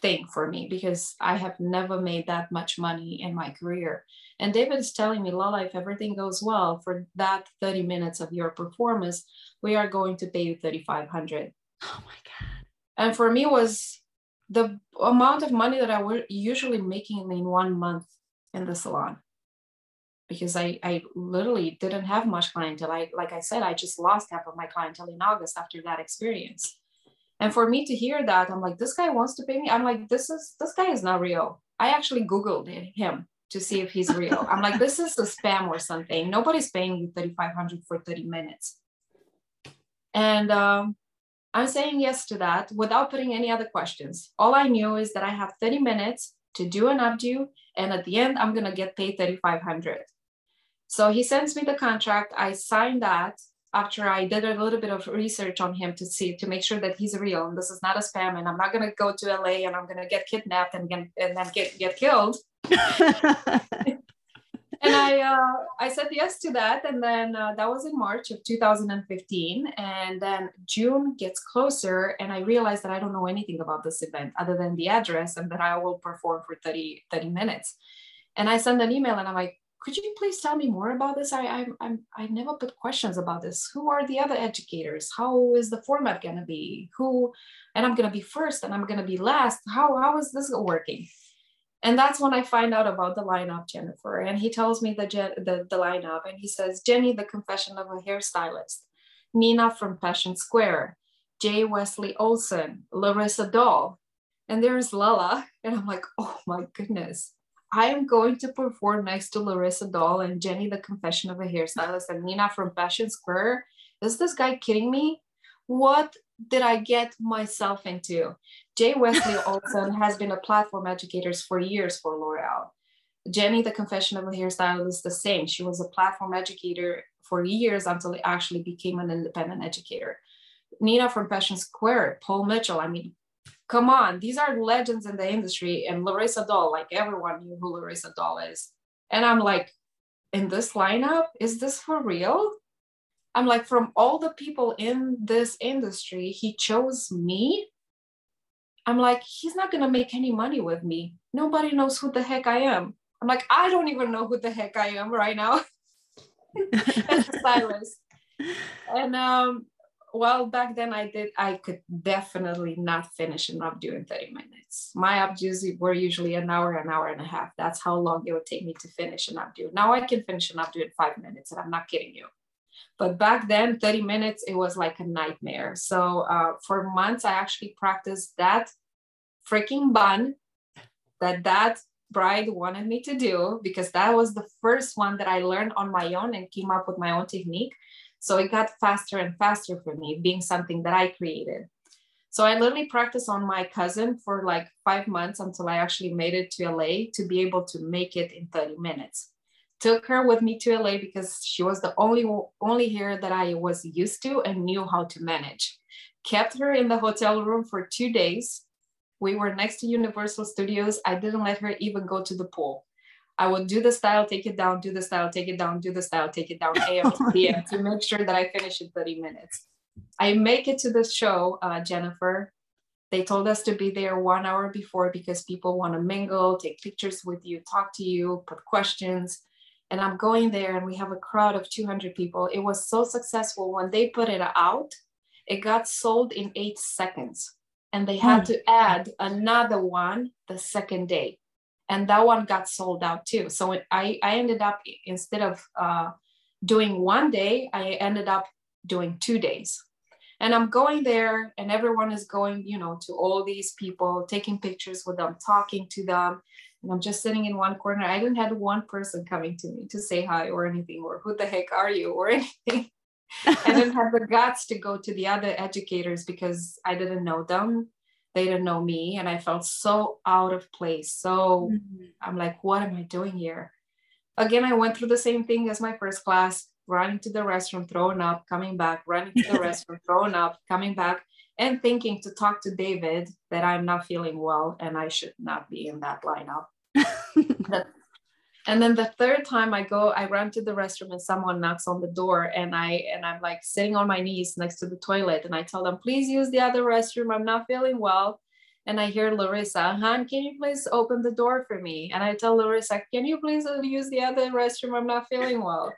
thing for me because I have never made that much money in my career. And David is telling me, Lala, if everything goes well for that 30 minutes of your performance, we are going to pay you 3,500. Oh my God. And for me was the amount of money that I were usually making in one month in the salon because I, I literally didn't have much clientele. I, like I said, I just lost half of my clientele in August after that experience. And for me to hear that, I'm like, this guy wants to pay me. I'm like, this is, this guy is not real. I actually Googled him to see if he's real. I'm like, this is a spam or something. Nobody's paying you 3,500 for 30 minutes. And um, I'm saying yes to that without putting any other questions. All I knew is that I have 30 minutes to do an updo, and at the end, I'm gonna get paid 3,500. So he sends me the contract. I signed that after I did a little bit of research on him to see to make sure that he's real and this is not a spam, and I'm not gonna go to LA and I'm gonna get kidnapped and and then get get killed. and I uh, I said yes to that, and then uh, that was in March of 2015, and then June gets closer, and I realized that I don't know anything about this event other than the address and that I will perform for 30 30 minutes, and I send an email, and I'm like, could you please tell me more about this? I I I'm, I never put questions about this. Who are the other educators? How is the format gonna be? Who, and I'm gonna be first, and I'm gonna be last. How how is this working? And that's when I find out about the lineup, Jennifer. And he tells me the, the, the lineup and he says, Jenny, the confession of a hairstylist, Nina from Passion Square, Jay Wesley Olson, Larissa Doll, and there's Lala. And I'm like, oh my goodness. I am going to perform next to Larissa Doll and Jenny, the confession of a hairstylist, and Nina from Passion Square. Is this guy kidding me? What did I get myself into? Jay Wesley Olson has been a platform educator for years for L'Oreal. Jenny, the confession of a hairstylist, is the same. She was a platform educator for years until it actually became an independent educator. Nina from Passion Square, Paul Mitchell. I mean, come on, these are legends in the industry. And Larissa Doll, like everyone knew who Larissa Doll is. And I'm like, in this lineup, is this for real? I'm like, from all the people in this industry, he chose me. I'm like, he's not gonna make any money with me. Nobody knows who the heck I am. I'm like, I don't even know who the heck I am right now. As a stylist. And um, well, back then I did, I could definitely not finish an updo in 30 minutes. My updos were usually an hour, an hour and a half. That's how long it would take me to finish an updo. Now I can finish an updo in five minutes, and I'm not kidding you. But back then, 30 minutes, it was like a nightmare. So uh, for months, I actually practiced that freaking bun that that bride wanted me to do because that was the first one that I learned on my own and came up with my own technique. So it got faster and faster for me, being something that I created. So I literally practiced on my cousin for like five months until I actually made it to LA to be able to make it in 30 minutes took her with me to LA because she was the only only hair that I was used to and knew how to manage. Kept her in the hotel room for two days. We were next to Universal Studios. I didn't let her even go to the pool. I would do the style, take it down, do the style, take it down, do the style, take it down, AM to PM to make sure that I finish in 30 minutes. I make it to the show, uh, Jennifer. They told us to be there one hour before because people want to mingle, take pictures with you, talk to you, put questions and I'm going there and we have a crowd of 200 people. It was so successful when they put it out, it got sold in eight seconds. And they had to add another one the second day. And that one got sold out too. So I, I ended up, instead of uh, doing one day, I ended up doing two days. And I'm going there, and everyone is going, you know, to all these people, taking pictures with them, talking to them and I'm just sitting in one corner. I didn't have one person coming to me to say hi or anything, or who the heck are you, or anything. I didn't have the guts to go to the other educators because I didn't know them. They didn't know me. And I felt so out of place. So mm-hmm. I'm like, what am I doing here? Again, I went through the same thing as my first class running to the restroom, throwing up, coming back, running to the restroom, throwing up, coming back. And thinking to talk to David that I'm not feeling well and I should not be in that lineup. and then the third time I go, I run to the restroom and someone knocks on the door and I and I'm like sitting on my knees next to the toilet and I tell them, please use the other restroom. I'm not feeling well. And I hear Larissa, Han, can you please open the door for me? And I tell Larissa, can you please use the other restroom? I'm not feeling well.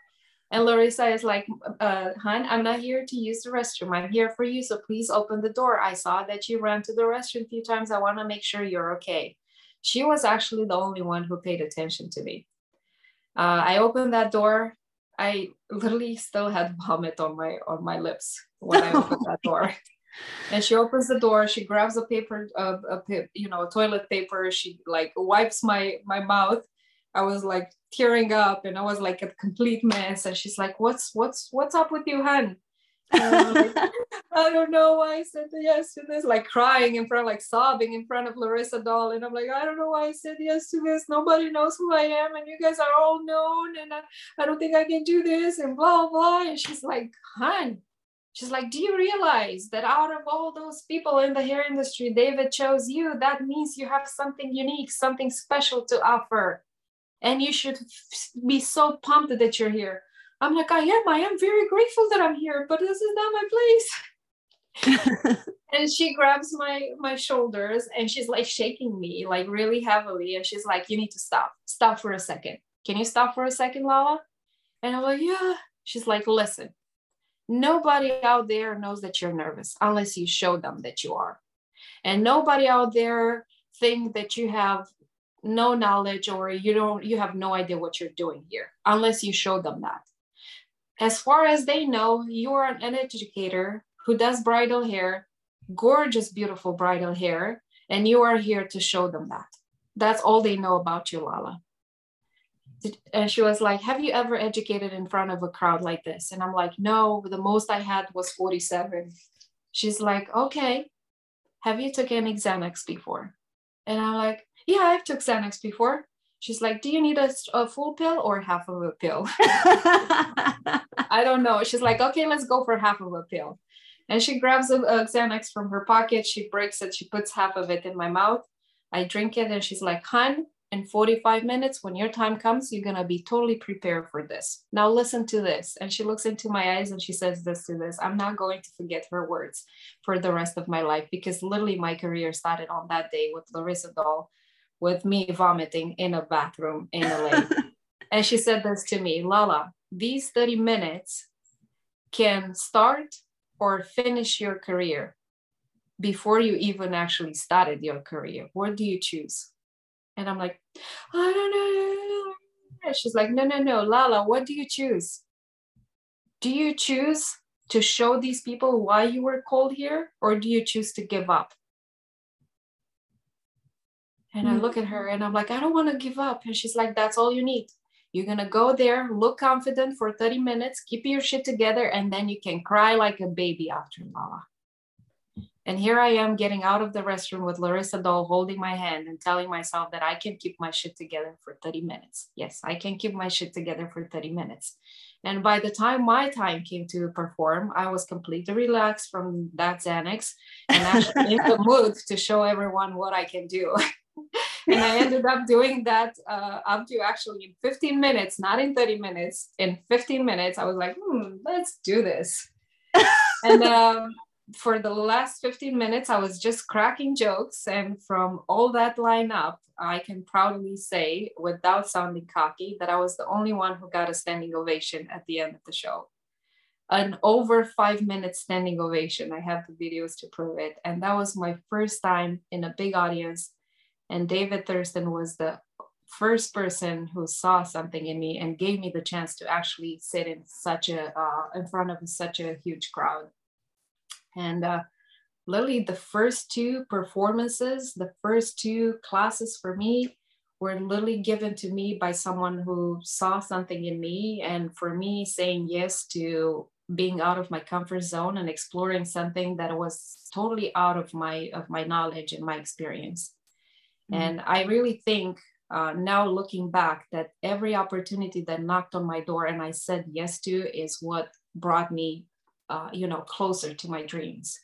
And Larissa is like, uh, hon, I'm not here to use the restroom. I'm here for you. So please open the door. I saw that you ran to the restroom a few times. I want to make sure you're okay. She was actually the only one who paid attention to me. Uh, I opened that door. I literally still had vomit on my on my lips when I opened that door. And she opens the door. She grabs a paper, uh, a, you know, toilet paper. She like wipes my my mouth. I was like tearing up and I was like a complete mess. And she's like, What's what's what's up with you, hun? Like, I don't know why I said yes to this, like crying in front, like sobbing in front of Larissa Doll. And I'm like, I don't know why I said yes to this. Nobody knows who I am, and you guys are all known, and I, I don't think I can do this, and blah blah. And she's like, hun, she's like, do you realize that out of all those people in the hair industry, David chose you? That means you have something unique, something special to offer and you should be so pumped that you're here. I'm like, I am. I am very grateful that I'm here, but this is not my place. and she grabs my my shoulders and she's like shaking me like really heavily and she's like you need to stop stop for a second can you stop for a second lala and i'm like yeah she's like listen nobody out there knows that you're nervous unless you show them that you are and nobody out there think that you have no knowledge or you don't you have no idea what you're doing here unless you show them that. As far as they know you're an educator who does bridal hair gorgeous beautiful bridal hair and you are here to show them that. That's all they know about you lala. And she was like have you ever educated in front of a crowd like this? And i'm like no the most i had was 47 she's like okay. Have you taken xanax before? And i'm like yeah, I've took Xanax before. She's like, do you need a, a full pill or half of a pill? I don't know. She's like, okay, let's go for half of a pill. And she grabs a, a Xanax from her pocket. She breaks it. She puts half of it in my mouth. I drink it. And she's like, hun, in 45 minutes, when your time comes, you're going to be totally prepared for this. Now, listen to this. And she looks into my eyes and she says this to this. I'm not going to forget her words for the rest of my life because literally my career started on that day with Larissa Doll with me vomiting in a bathroom in LA. and she said this to me Lala, these 30 minutes can start or finish your career before you even actually started your career. What do you choose? And I'm like, I don't know. And she's like, no, no, no, Lala, what do you choose? Do you choose to show these people why you were called here, or do you choose to give up? And mm-hmm. I look at her and I'm like, I don't want to give up. And she's like, that's all you need. You're going to go there, look confident for 30 minutes, keep your shit together, and then you can cry like a baby after Lala. And here I am getting out of the restroom with Larissa Doll holding my hand and telling myself that I can keep my shit together for 30 minutes. Yes, I can keep my shit together for 30 minutes. And by the time my time came to perform, I was completely relaxed from that Xanax and actually in the mood to show everyone what I can do. and I ended up doing that uh, up to actually in 15 minutes, not in 30 minutes. In 15 minutes, I was like, hmm, let's do this. and um, for the last 15 minutes, I was just cracking jokes. And from all that lineup, I can proudly say, without sounding cocky, that I was the only one who got a standing ovation at the end of the show. An over five minute standing ovation. I have the videos to prove it. And that was my first time in a big audience and David Thurston was the first person who saw something in me and gave me the chance to actually sit in such a uh, in front of such a huge crowd. And uh, literally, the first two performances, the first two classes for me were literally given to me by someone who saw something in me, and for me saying yes to being out of my comfort zone and exploring something that was totally out of my of my knowledge and my experience Mm-hmm. And I really think uh, now looking back that every opportunity that knocked on my door and I said yes to is what brought me, uh, you know, closer to my dreams.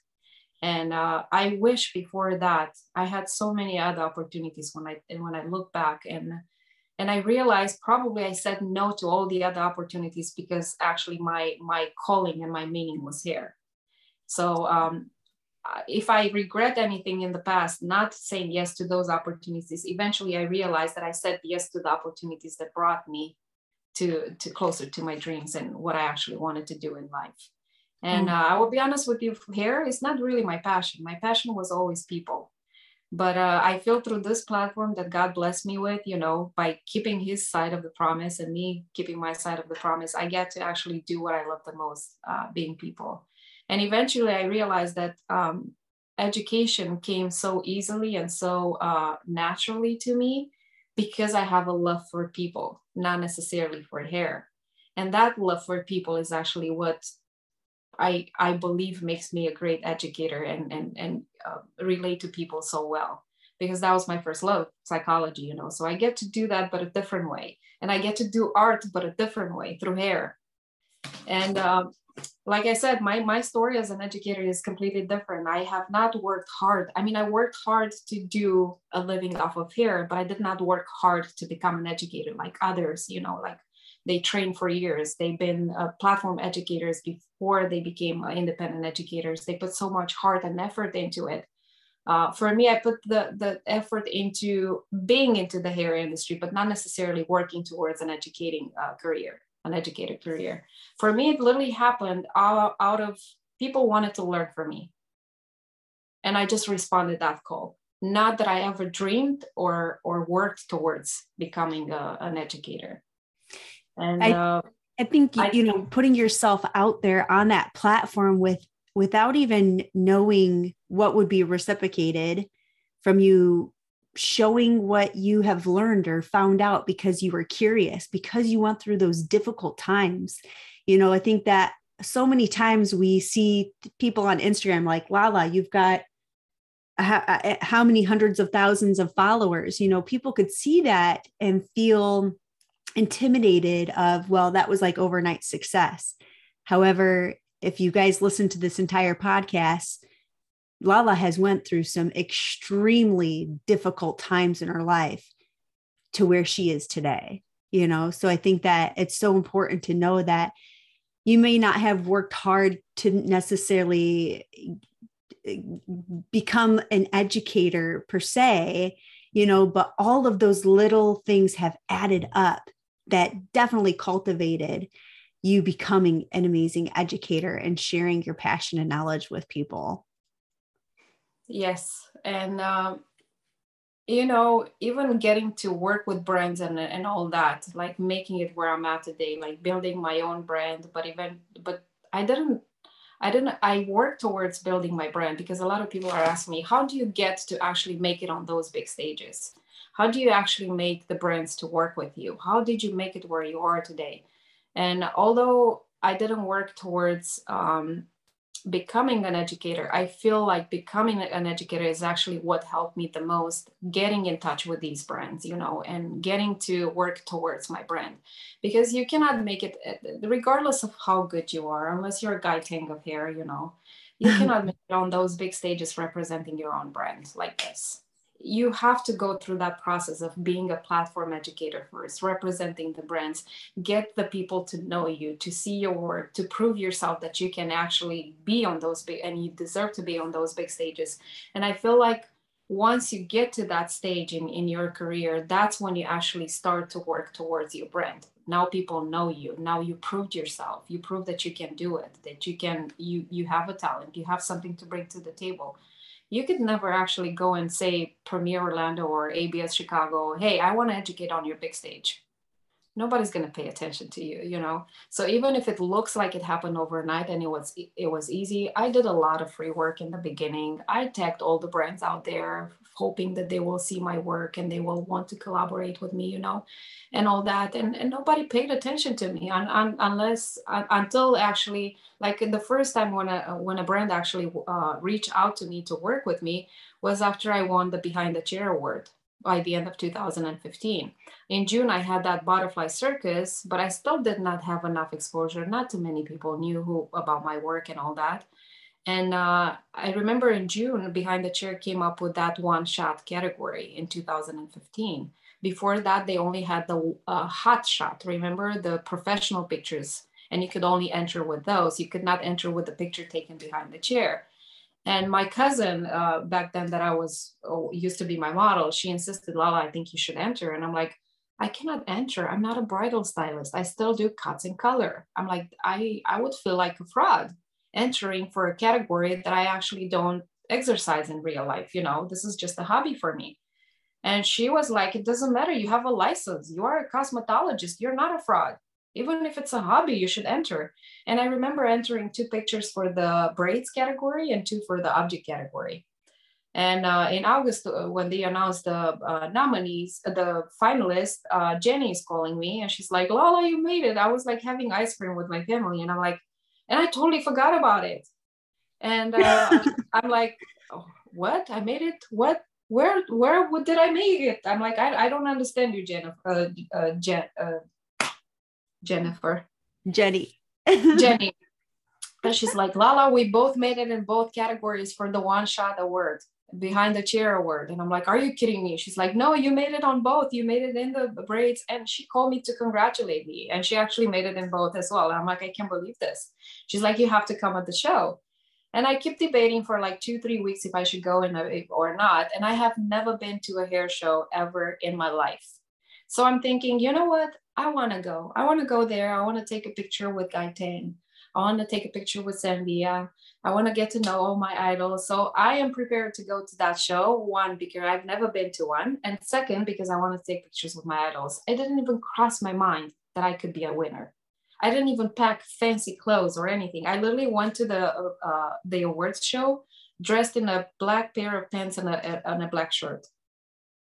And uh, I wish before that I had so many other opportunities when I and when I look back and and I realized probably I said no to all the other opportunities because actually my my calling and my meaning was here. So um, if I regret anything in the past, not saying yes to those opportunities, eventually I realized that I said yes to the opportunities that brought me to to closer to my dreams and what I actually wanted to do in life. And mm. uh, I will be honest with you, here, it's not really my passion. My passion was always people. But uh, I feel through this platform that God blessed me with, you know, by keeping his side of the promise and me keeping my side of the promise, I get to actually do what I love the most, uh, being people. And eventually I realized that um, education came so easily and so uh, naturally to me because I have a love for people, not necessarily for hair. And that love for people is actually what I, I believe makes me a great educator and, and, and uh, relate to people so well because that was my first love psychology you know. So i get to do that but a different way. And i get to do art but a different way through hair. And um, like i said my my story as an educator is completely different. I have not worked hard. I mean i worked hard to do a living off of hair but i did not work hard to become an educator like others you know like they train for years. They've been uh, platform educators before they became uh, independent educators. They put so much heart and effort into it. Uh, for me i put the, the effort into being into the hair industry but not necessarily working towards an educating uh, career an educated career. For me it literally happened out, out of people wanted to learn from me. And i just responded that call. Not that i ever dreamed or or worked towards becoming a, an educator. And I, uh, I think I, you know putting yourself out there on that platform with without even knowing what would be reciprocated from you showing what you have learned or found out because you were curious because you went through those difficult times. You know i think that so many times we see people on instagram like lala you've got how many hundreds of thousands of followers? You know people could see that and feel intimidated of well that was like overnight success. However if you guys listen to this entire podcast lala has went through some extremely difficult times in her life to where she is today you know so i think that it's so important to know that you may not have worked hard to necessarily eh, become an educator per se you know but all of those little things have added up that definitely cultivated you becoming an amazing educator and sharing your passion and knowledge with people. Yes. And, um, you know, even getting to work with brands and, and all that, like making it where I'm at today, like building my own brand, but even, but I didn't I didn't I worked towards building my brand because a lot of people are asking me, how do you get to actually make it on those big stages? how do you actually make the brands to work with you how did you make it where you are today and although i didn't work towards um, becoming an educator i feel like becoming an educator is actually what helped me the most getting in touch with these brands you know and getting to work towards my brand. Because you cannot make it eh, regardless of how good you are unless you're a Guy Tang of hair you know you cannot make it on those big stages representing your own brand like this you have to go through that process of being a platform educator first, representing the brands, get the people to know you, to see your work, to prove yourself that you can actually be on those big and you deserve to be on those big stages. And I feel like once you get to that stage in, in your career, that's when you actually start to work towards your brand. Now people know you. Now you proved yourself. You prove that you can do it, that you can, you you have a talent, you have something to bring to the table you could never actually go and say Premier Orlando or ABS Chicago, hey, I want to educate on your big stage. Nobody's going to pay attention to you, you know. So even if it looks like it happened overnight and it was it was easy, I did a lot of free work in the beginning. I tagged all the brands out there, hoping that they will see my work and they will want to collaborate with me, you know, and all that. And, and nobody paid attention to me un, un, unless uh, until actually like the first time when a when a brand actually uh, reached out to me to work with me was after I won the Behind the Chair award by the end of 2015. In June, I had that butterfly circus, but I still did not have enough exposure. Not too many people knew who about my work and all that And uh, I remember in June, Behind the Chair came up with that one shot category in 2015. Before that, they only had the uh, hot shot, remember the professional pictures, and you could only enter with those. You could not enter with the picture taken behind the chair. And my cousin uh, back then, that I was oh, used to be my model, she insisted, Lala, I think you should enter. And I'm like, I cannot enter. I'm not a bridal stylist. I still do cuts and color. I'm like, I, I would feel like a fraud entering for a category that I actually don't exercise in real life. You know, this is just a hobby for me. And she was like, it doesn't matter. You have a license. You are a cosmetologist. You're not a fraud. Even if it's a hobby, you should enter. And I remember entering two pictures for the braids category and two for the object category. And uh, in August, uh, when they announced the uh, nominees, the finalists, uh, Jenny is calling me and she's like, Lala, you made it. I was like having ice cream with my family. And I'm like, and I totally forgot about it. And uh, I'm like, oh, what? I made it? What? Where? Where did I make it? I'm like, I, I don't understand you, Jennifer. Uh, uh, Jen, uh, Jennifer. Jenny. Jenny. And she's like, Lala, we both made it in both categories for the one shot award behind the chair award. And i'm like are you kidding me? She's like no you made it on both. You made it in the braids. And she called me to congratulate me. And she actually made it in both as well. And i'm like i can't believe this. She's like you have to come at the show. And i keep debating for like two three weeks if i should go in or not. And i have never been to a hair show ever in my life. So i'm thinking you know what? I want to go. I want to go there. I want to take a picture with Guy Tang. I want to take a picture with Sam Villa. I want to get to know all my idols. So I am prepared to go to that show. One, because I've never been to one. And second, because I want to take pictures with my idols. It didn't even cross my mind that I could be a winner. I didn't even pack fancy clothes or anything. I literally went to the uh, the awards show dressed in a black pair of pants and a, and a black shirt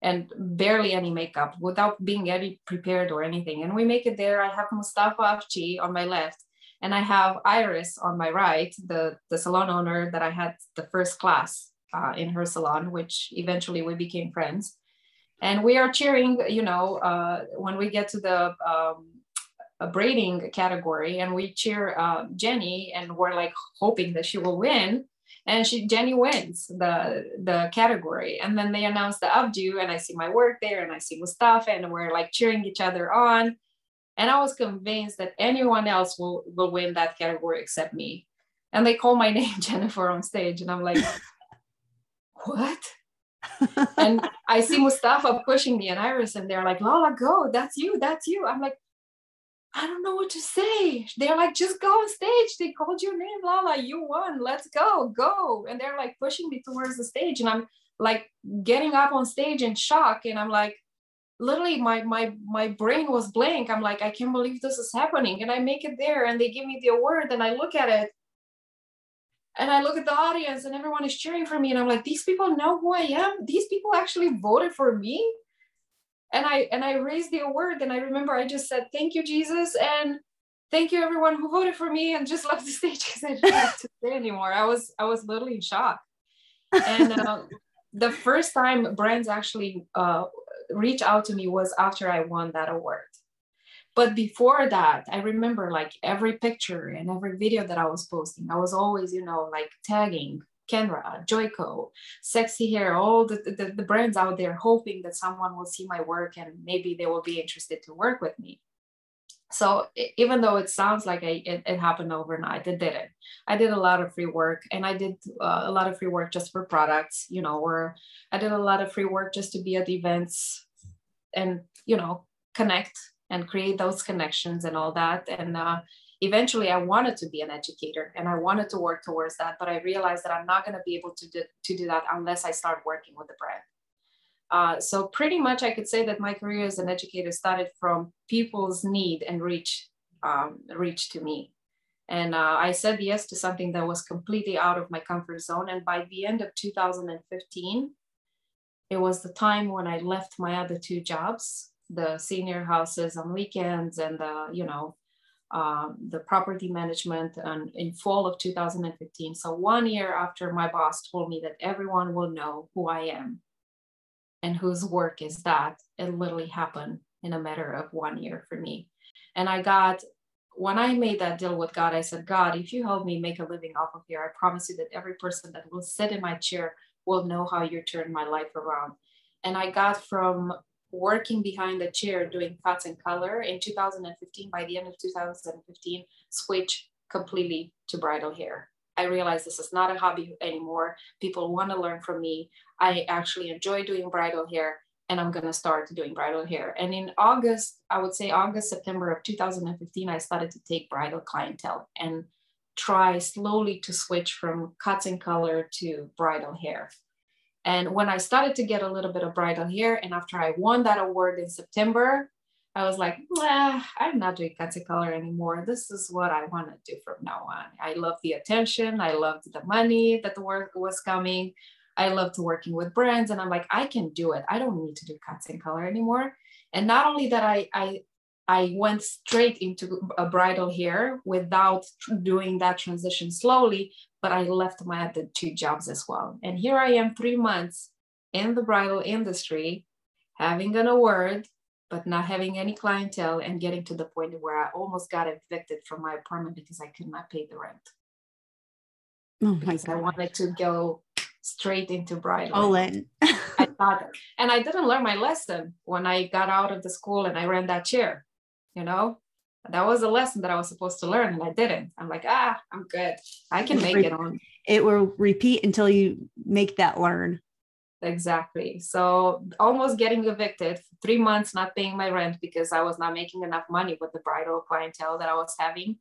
and barely any makeup without being any prepared or anything. And we make it there. I have Mustafa Afchi on my left and I have Iris on my right, the, the salon owner that I had the first class uh, in her salon, which eventually we became friends. And we are cheering, you know, uh, when we get to the um, braiding category and we cheer uh, Jenny and we're like hoping that she will win. And she Jenny wins the the category. And then they announce the updo and I see my work there and I see Mustafa and we're like cheering each other on and I was convinced that anyone else will, will win that category except me. And they call my name Jennifer on stage. And I'm like, what? and I see Mustafa pushing me and Iris, and they're like, Lala, go, that's you, that's you. I'm like, I don't know what to say. They're like, just go on stage. They called your name, Lala. You won. Let's go, go. And they're like pushing me towards the stage. And I'm like getting up on stage in shock. And I'm like, literally my my my brain was blank. I'm like i can't believe this is happening. And i make it there and they give me the award and i look at it. And i look at the audience and everyone is cheering for me. And i'm like these people know who i am? These people actually voted for me? And i and i raised the award. And i remember i just said thank you jesus. And thank you everyone who voted for me and just left the stage because i didn't have to say anymore. I was i was literally in shock. And uh, the first time brands actually uh, reach out to me was after I won that award. But before that, I remember like every picture and every video that I was posting, I was always, you know, like tagging Kenra, Joico, Sexy Hair, all the, the, the brands out there, hoping that someone will see my work and maybe they will be interested to work with me. So even though it sounds like I, it, it, happened overnight, it didn't. I did a lot of free work and I did uh, a lot of free work just for products, you know, or I did a lot of free work just to be at events and, you know, connect and create those connections and all that. And uh, eventually I wanted to be an educator and I wanted to work towards that, but I realized that I'm not going to be able to do, to do that unless I start working with the brand. Uh, so pretty much I could say that my career as an educator started from people's need and reach, um, reach to me. And uh, I said yes to something that was completely out of my comfort zone. And by the end of 2015, it was the time when I left my other two jobs, the senior houses on weekends and the, you know, um, the property management and in fall of 2015. So one year after my boss told me that everyone will know who I am and whose work is that, it literally happened in a matter of one year for me. And I got when I made that deal with God, I said, God, if you help me make a living off of here, I promise you that every person that will sit in my chair will know how you turned my life around. And I got from working behind the chair doing cuts and color in 2015, by the end of 2015, switch completely to bridal hair. I realized this is not a hobby anymore. People want to learn from me. I actually enjoy doing bridal hair and I'm going to start doing bridal hair. And in August, I would say August, September of 2015, I started to take bridal clientele and try slowly to switch from cuts and color to bridal hair. And when I started to get a little bit of bridal hair, and after I won that award in September, I was like, I'm not doing cuts and color anymore. This is what I want to do from now on. I love the attention. I loved the money that the work was coming. I loved working with brands and I'm like, I can do it. I don't need to do cuts and color anymore. And not only that, I, I, I went straight into a bridal hair without doing that transition slowly, but I left my other two jobs as well. And here I am three months in the bridal industry, having an award, but not having any clientele and getting to the point where I almost got evicted from my apartment because I could not pay the rent. Oh my God. I wanted to go straight into bridal. All in. I thought, and I didn't learn my lesson when I got out of the school and I ran that chair. You know, that was a lesson that I was supposed to learn, and I didn't. I'm like, ah, I'm good. I can make it on. It will repeat until you make that learn. Exactly. So almost getting evicted, three months not paying my rent because I was not making enough money with the bridal clientele that I was having.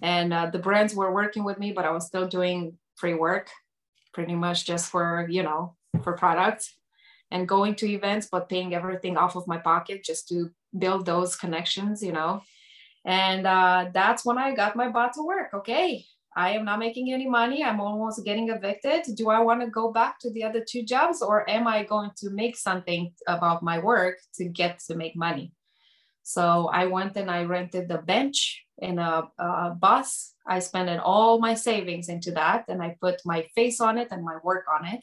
And uh, the brands were working with me, but I was still doing free work pretty much just for, you know, for products and going to events, but paying everything off of my pocket just to build those connections, you know. And uh, that's when I got my butt to work. Okay, I am not making any money. I'm almost getting evicted. Do I want to go back to the other two jobs or am I going to make something about my work to get to make money? So I went and I rented the bench in a, a bus I spent all my savings into that and I put my face on it and my work on it.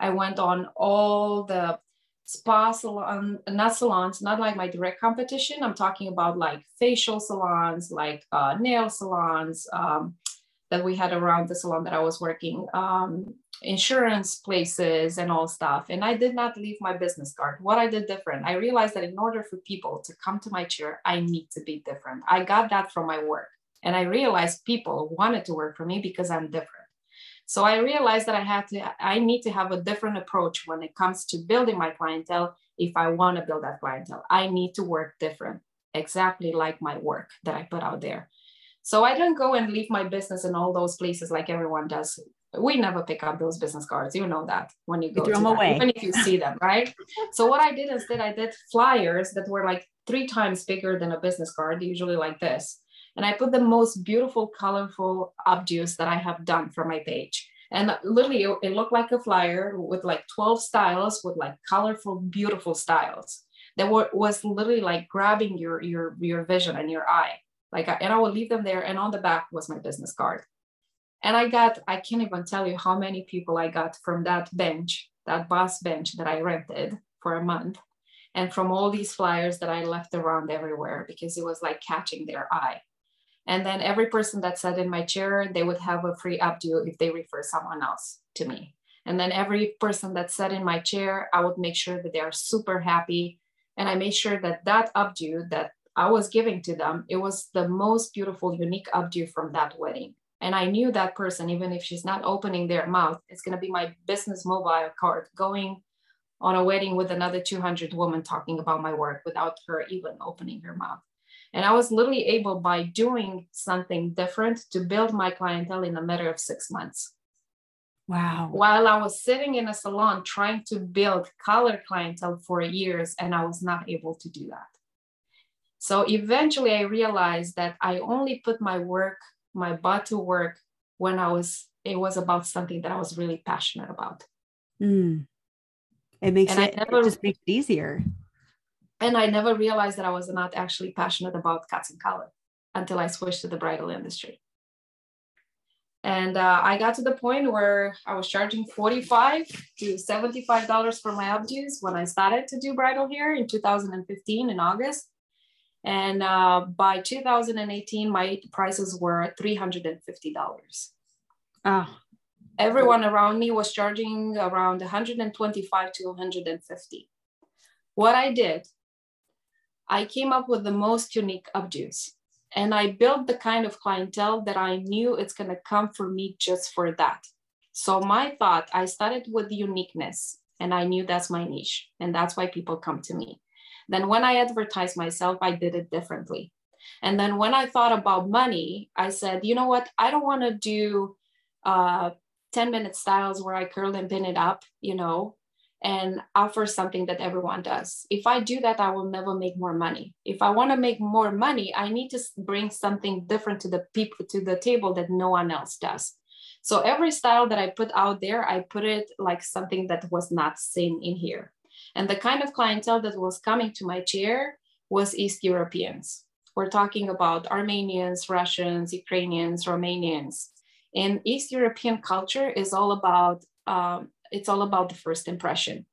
I went on all the spa salon, not salons, not like my direct competition. I'm talking about like facial salons, like uh, nail salons um, that we had around the salon that I was working, um, insurance places and all stuff. And I did not leave my business card. What I did different, I realized that in order for people to come to my chair, I need to be different. I got that from my work. And I realized people wanted to work for me because I'm different. So I realized that I had to, I need to have a different approach when it comes to building my clientele. If I want to build that clientele, I need to work different, exactly like my work that I put out there. So I don't go and leave my business in all those places like everyone does. We never pick up those business cards. You know that when you go throw them that, away, even if you see them, right? so what I did instead, I did flyers that were like three times bigger than a business card, usually like this and I put the most beautiful, colorful updos that I have done for my page. And literally, it, it looked like a flyer with like 12 styles with like colorful, beautiful styles that were, was literally like grabbing your your your vision and your eye. Like, I, and I would leave them there. And on the back was my business card. And I got, I can't even tell you how many people I got from that bench, that bus bench that I rented for a month and from all these flyers that I left around everywhere because it was like catching their eye. And then every person that sat in my chair, they would have a free updo if they refer someone else to me. And then every person that sat in my chair, I would make sure that they are super happy. And I made sure that that updo that I was giving to them, it was the most beautiful, unique updo from that wedding. And I knew that person, even if she's not opening their mouth, it's going to be my business mobile card going on a wedding with another 200 women talking about my work without her even opening her mouth. And I was literally able by doing something different to build my clientele in a matter of six months. Wow. While I was sitting in a salon trying to build color clientele for years, and I was not able to do that. So eventually I realized that I only put my work, my butt to work when I was, it was about something that I was really passionate about. Mm. It makes and it, never, it just makes it easier. And I never realized that I was not actually passionate about cuts and color until I switched to the bridal industry. And uh, I got to the point where I was charging 45 to $75 for my updos when I started to do bridal hair in 2015 in August. And uh, by 2018, my prices were $350. Oh. Everyone around me was charging around 125 to 150. What I did, I came up with the most unique updos and I built the kind of clientele that I knew it's going to come for me just for that. So my thought, I started with uniqueness and I knew that's my niche and that's why people come to me. Then when I advertised myself, I did it differently. And then when I thought about money, I said, you know what? I don't want to do uh, 10 minute styles where I curl and pin it up, you know, and offer something that everyone does. If I do that, I will never make more money. If I want to make more money, I need to bring something different to the people to the table that no one else does. So every style that I put out there, I put it like something that was not seen in here. And the kind of clientele that was coming to my chair was East Europeans. We're talking about Armenians, Russians, Ukrainians, Romanians. And East European culture is all about um, it's all about the first impression,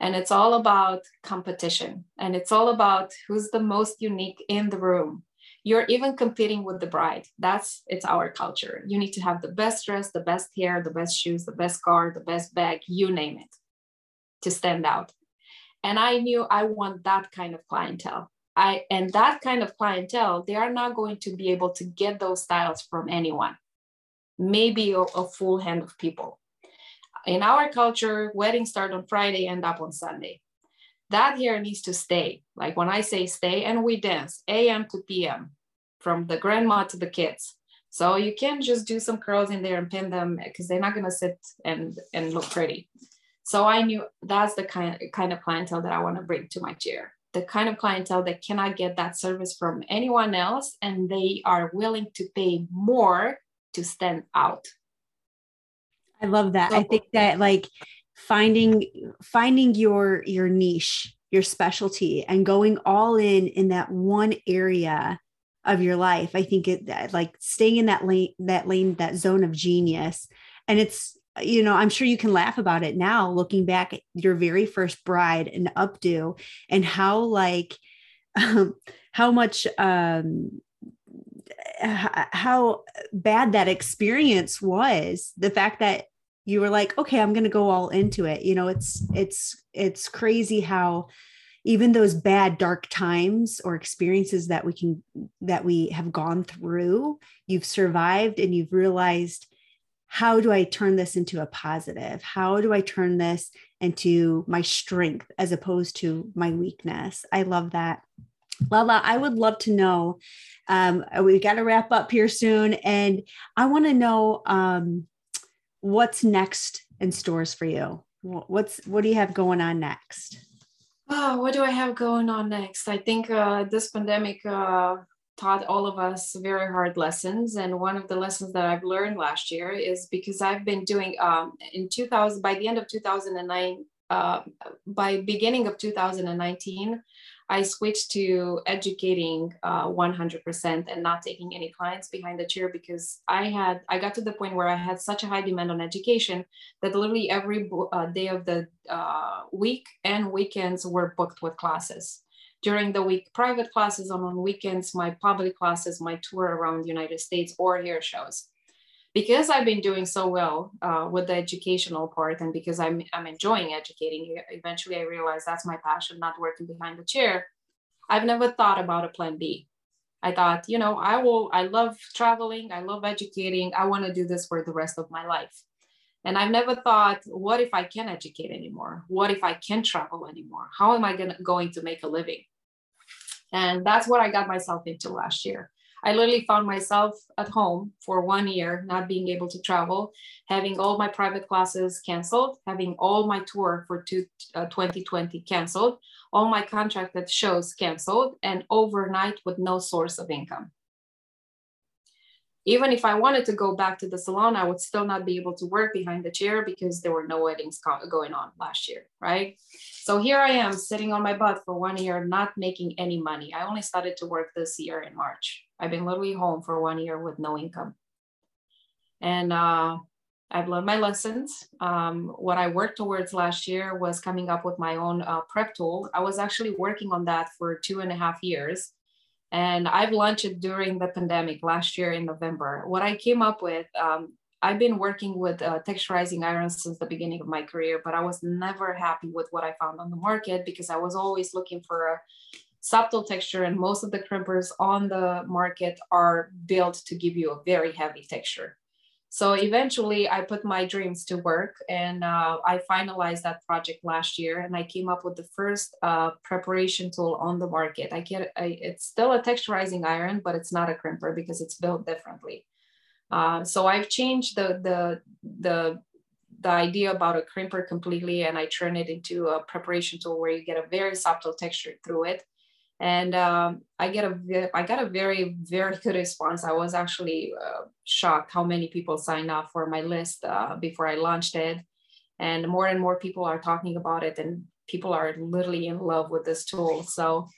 and it's all about competition, and it's all about who's the most unique in the room. You're even competing with the bride. That's it's our culture. You need to have the best dress, the best hair, the best shoes, the best car, the best bag, you name it, to stand out. And I knew I want that kind of clientele. I and that kind of clientele, they are not going to be able to get those styles from anyone. Maybe a, a full hand of people. In our culture, weddings start on Friday, end up on Sunday. That here needs to stay. Like when I say stay, and we dance AM to PM, from the grandma to the kids. So you can't just do some curls in there and pin them because they're not gonna sit and and look pretty. So I knew that's the kind, kind of clientele that I want to bring to my chair. The kind of clientele that cannot get that service from anyone else and they are willing to pay more to stand out. I love that. So, I think that like finding finding your your niche, your specialty and going all in in that one area of your life. I think it that, like staying in that lane that lane that zone of genius and it's you know, I'm sure you can laugh about it now, looking back at your very first bride and updo and how like um, how much um how bad that experience was the fact that you were like okay i'm going to go all into it you know it's it's it's crazy how even those bad dark times or experiences that we can that we have gone through you've survived and you've realized how do I turn this into a positive? How do I turn this into my strength as opposed to my weakness? I love that. Lala, I would love to know. Um, we got to wrap up here soon, and I want to know um, what's next in stores for you. What's what do you have going on next? Oh, what do I have going on next? I think uh, this pandemic uh, taught all of us very hard lessons. And one of the lessons that I've learned last year is because I've been doing um, in 2000, by the end of 2009, uh, by beginning of 2019, I switched to educating uh, 100% and not taking any clients behind the chair because I had I got to the point where I had such a high demand on education that literally every uh, day of the uh, week and weekends were booked with classes. During the week private classes and on weekends my public classes my tour around the united states or hair shows because i've been doing so well uh, with the educational part and because I'm, I'm enjoying educating eventually i realized that's my passion not working behind the chair i've never thought about a plan b i thought you know i will i love traveling i love educating i want to do this for the rest of my life and I've never thought, what if I can't educate anymore? What if I can't travel anymore? How am I gonna, going to make a living? And that's what I got myself into last year. I literally found myself at home for one year, not being able to travel, having all my private classes canceled, having all my tour for two, uh, 2020 canceled, all my contracted shows canceled, and overnight with no source of income even if I wanted to go back to the salon, I would still not be able to work behind the chair because there were no weddings going on last year, right? So here I am sitting on my butt for one year, not making any money. I only started to work this year in March. I've been literally home for one year with no income. And uh, I've learned my lessons. Um, what I worked towards last year was coming up with my own uh, prep tool. I was actually working on that for two and a half years And I've launched it during the pandemic last year in November. What I came up with, um, I've been working with uh, texturizing irons since the beginning of my career, but I was never happy with what I found on the market because I was always looking for a subtle texture and most of the crimpers on the market are built to give you a very heavy texture. So eventually I put my dreams to work and uh, I finalized that project last year and I came up with the first uh, preparation tool on the market. I get I, it's still a texturizing iron, but it's not a crimper because it's built differently. Uh, so I've changed the, the, the, the idea about a crimper completely and I turn it into a preparation tool where you get a very subtle texture through it and um, I get a I got a very very good response. I was actually uh, shocked how many people signed up for my list uh, before I launched it, and more and more people are talking about it, and people are literally in love with this tool. So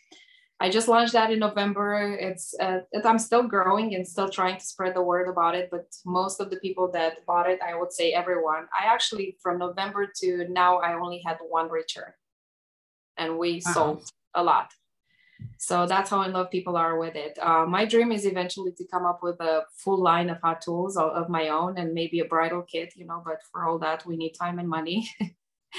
I just launched that in November. It's uh, I'm still growing and still trying to spread the word about it, but most of the people that bought it, I would say everyone. I actually from November to now I only had one return, and we uh-huh. sold a lot so that's how in love people are with it. Uh, my dream is eventually to come up with a full line of hot tools of, my own and maybe a bridal kit, you know, but for all that, we need time and money.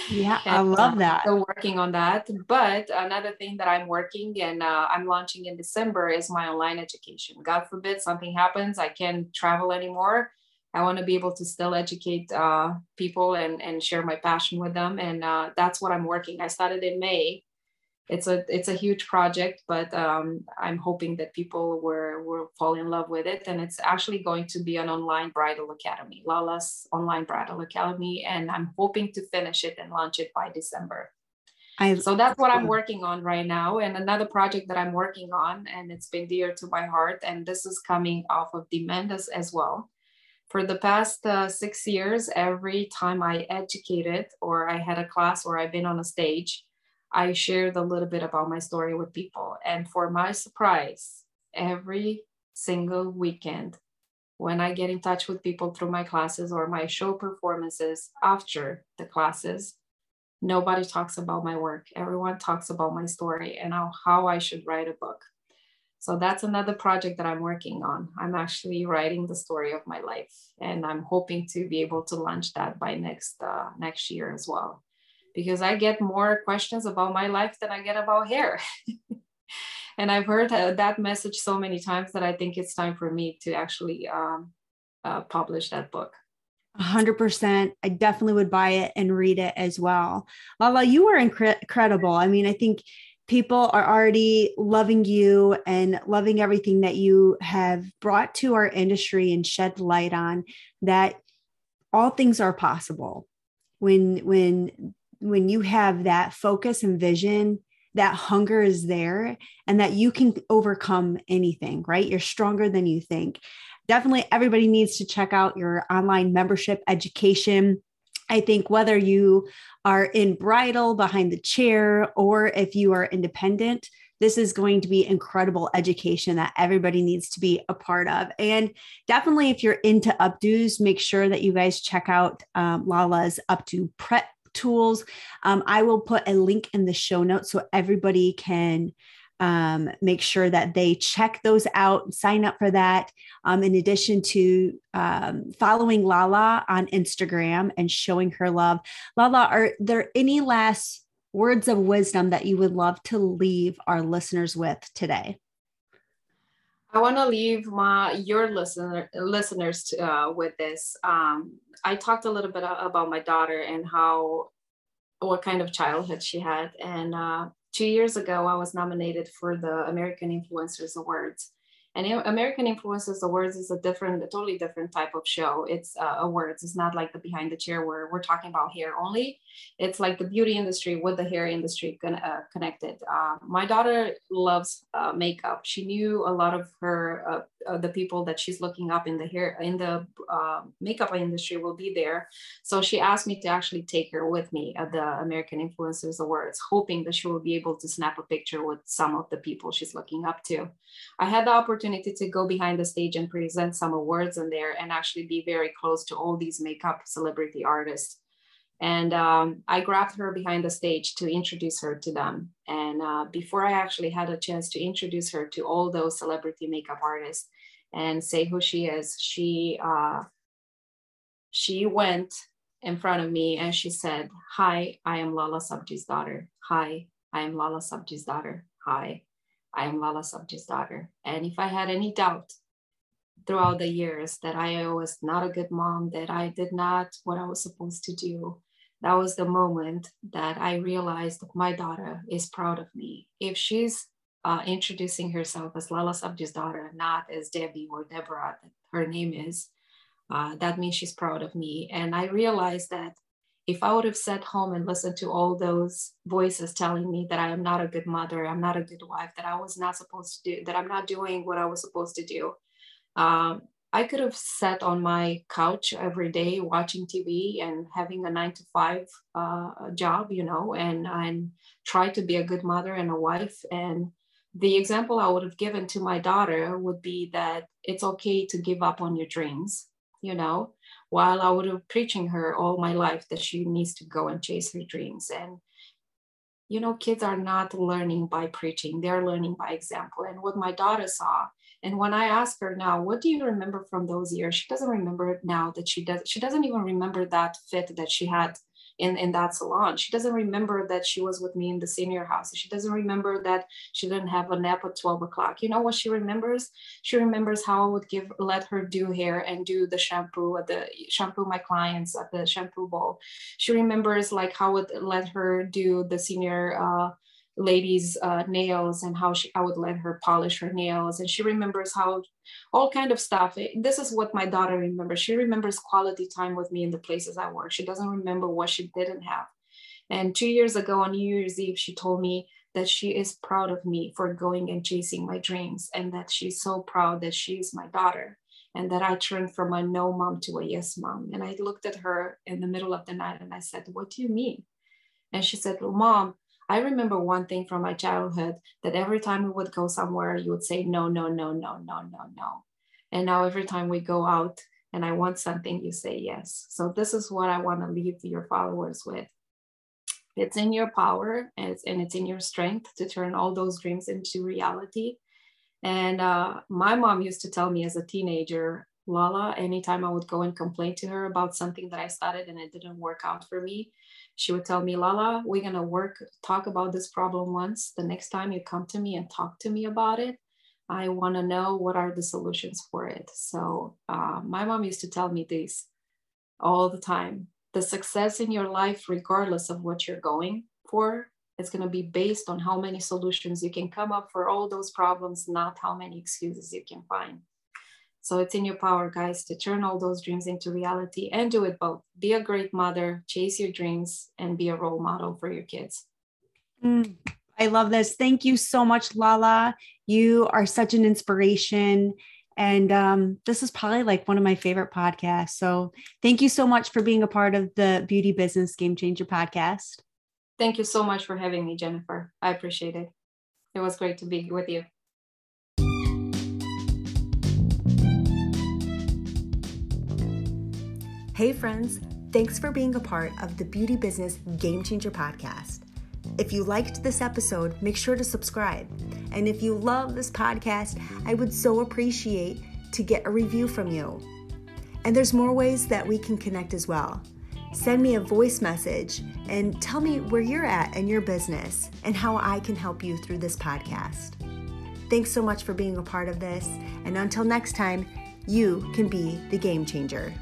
Yeah, and, I love uh, that. Still working on that. But another thing that I'm working and uh, I'm launching in December is my online education. God forbid something happens, I can't travel anymore. I want to be able to still educate uh, people and, and share my passion with them. And uh, that's what I'm working. I started in May it's a it's a huge project but um, i'm hoping that people will will fall in love with it. And it's actually going to be an online bridal academy lala's online bridal academy. And i'm hoping to finish it and launch it by december. I, so that's what i'm working on right now. And another project that i'm working on and it's been dear to my heart and this is coming off of demand as, as well. For the past uh, six years every time i educated or i had a class or i've been on a stage I shared a little bit about my story with people. And for my surprise, every single weekend, when I get in touch with people through my classes or my show performances after the classes, nobody talks about my work. Everyone talks about my story and how, I should write a book. So that's another project that I'm working on. I'm actually writing the story of my life, and I'm hoping to be able to launch that by next uh, next year as well because I get more questions about my life than I get about hair. and I've heard uh, that message so many times that I think it's time for me to actually um, uh, publish that book. 100%. I definitely would buy it and read it as well. Lala, you are incre- incredible. I mean, I think people are already loving you and loving everything that you have brought to our industry and shed light on that all things are possible when when when you have that focus and vision that hunger is there and that you can overcome anything right? You're stronger than you think. Definitely everybody needs to check out your online membership education. I think whether you are in bridal behind the chair or if you are independent, this is going to be incredible education that everybody needs to be a part of. And definitely, if you're into updos, make sure that you guys check out um, Lala's updo prep tools. Um, I will put a link in the show notes so everybody can um, make sure that they check those out, sign up for that. Um, in addition to um, following Lala on Instagram and showing her love. Lala, are there any last words of wisdom that you would love to leave our listeners with today? I want to leave my your listener listeners uh, with this. Um, I talked a little bit about my daughter and how what kind of childhood she had, and uh, two years ago I was nominated for the American Influencers Awards, and American Influencers Awards is a different, a totally different type of show. It's uh, awards. It's not like the behind the chair where we're talking about hair only. It's like the beauty industry with the hair industry con- uh, connected. Uh, my daughter loves uh, makeup. She knew a lot of her uh, uh, the people that she's looking up in the hair in the makeup industry will be there. So she asked me to actually take her with me at the American Influencers Awards, hoping that she will be able to snap a picture with some of the people she's looking up to. I had the opportunity to go behind the stage and present some awards in there and actually be very close to all these makeup celebrity artists. And um, I grabbed her behind the stage to introduce her to them. And uh, before I actually had a chance to introduce her to all those celebrity makeup artists and say who she is, she uh, she went in front of me and she said, "Hi, I am Lala Subji's daughter. Hi, I am Lala Subji's daughter. Hi, I am Lala Subji's daughter." And if I had any doubt throughout the years that I was not a good mom, that I did not what I was supposed to do, that was the moment that I realized my daughter is proud of me. If she's uh, introducing herself as Lala Sabji's daughter, not as Debbie or Deborah, her name is, uh, that means she's proud of me. And I realized that if I would have sat home and listened to all those voices telling me that I am not a good mother, I'm not a good wife, that I was not supposed to do, that I'm not doing what I was supposed to do, um, I could have sat on my couch every day watching TV and having a nine to five uh, job, you know, and and try to be a good mother and a wife. And the example I would have given to my daughter would be that it's okay to give up on your dreams, you know, while I would have preaching her all my life that she needs to go and chase her dreams. And you know, kids are not learning by preaching; they're learning by example. And what my daughter saw and when I ask her now, what do you remember from those years? She doesn't remember it now that she does. She doesn't even remember that fit that she had in, in that salon. She doesn't remember that she was with me in the senior house. She doesn't remember that she didn't have a nap at 12 o'clock. You know what she remembers? She remembers how I would give let her do hair and do the shampoo at the shampoo my clients at the shampoo bowl. She remembers like how I would let her do the senior uh, lady's uh, nails and how she I would let her polish her nails. And she remembers how all kind of stuff. This is what my daughter remembers. She remembers quality time with me in the places I work. She doesn't remember what she didn't have. And two years ago on New Year's Eve she told me that she is proud of me for going and chasing my dreams and that she's so proud that she's my daughter and that I turned from a no mom to a yes mom. And I looked at her in the middle of the night and I said what do you mean? And she said well mom I remember one thing from my childhood that every time we would go somewhere, you would say, no, no, no, no, no, no, no. And now every time we go out and I want something, you say yes. So this is what I want to leave your followers with. It's in your power and it's, in your strength to turn all those dreams into reality. And uh, my mom used to tell me as a teenager, Lala, anytime I would go and complain to her about something that I started and it didn't work out for me, she would tell me, Lala, we're going to work, talk about this problem once. The next time you come to me and talk to me about it, I want to know what are the solutions for it. So uh, my mom used to tell me this all the time. The success in your life, regardless of what you're going for, is going to be based on how many solutions you can come up for all those problems, not how many excuses you can find. So it's in your power, guys, to turn all those dreams into reality and do it both. Be a great mother, chase your dreams, and be a role model for your kids. Mm, I love this. Thank you so much, Lala. You are such an inspiration. And um, this is probably like one of my favorite podcasts. So thank you so much for being a part of the Beauty Business Game Changer podcast. Thank you so much for having me, Jennifer. I appreciate it. It was great to be with you. Hey, friends, thanks for being a part of the Beauty Business Game Changer podcast. If you liked this episode, make sure to subscribe. And if you love this podcast, I would so appreciate to get a review from you. And there's more ways that we can connect as well. Send me a voice message and tell me where you're at in your business and how I can help you through this podcast. Thanks so much for being a part of this. And until next time, you can be the game changer.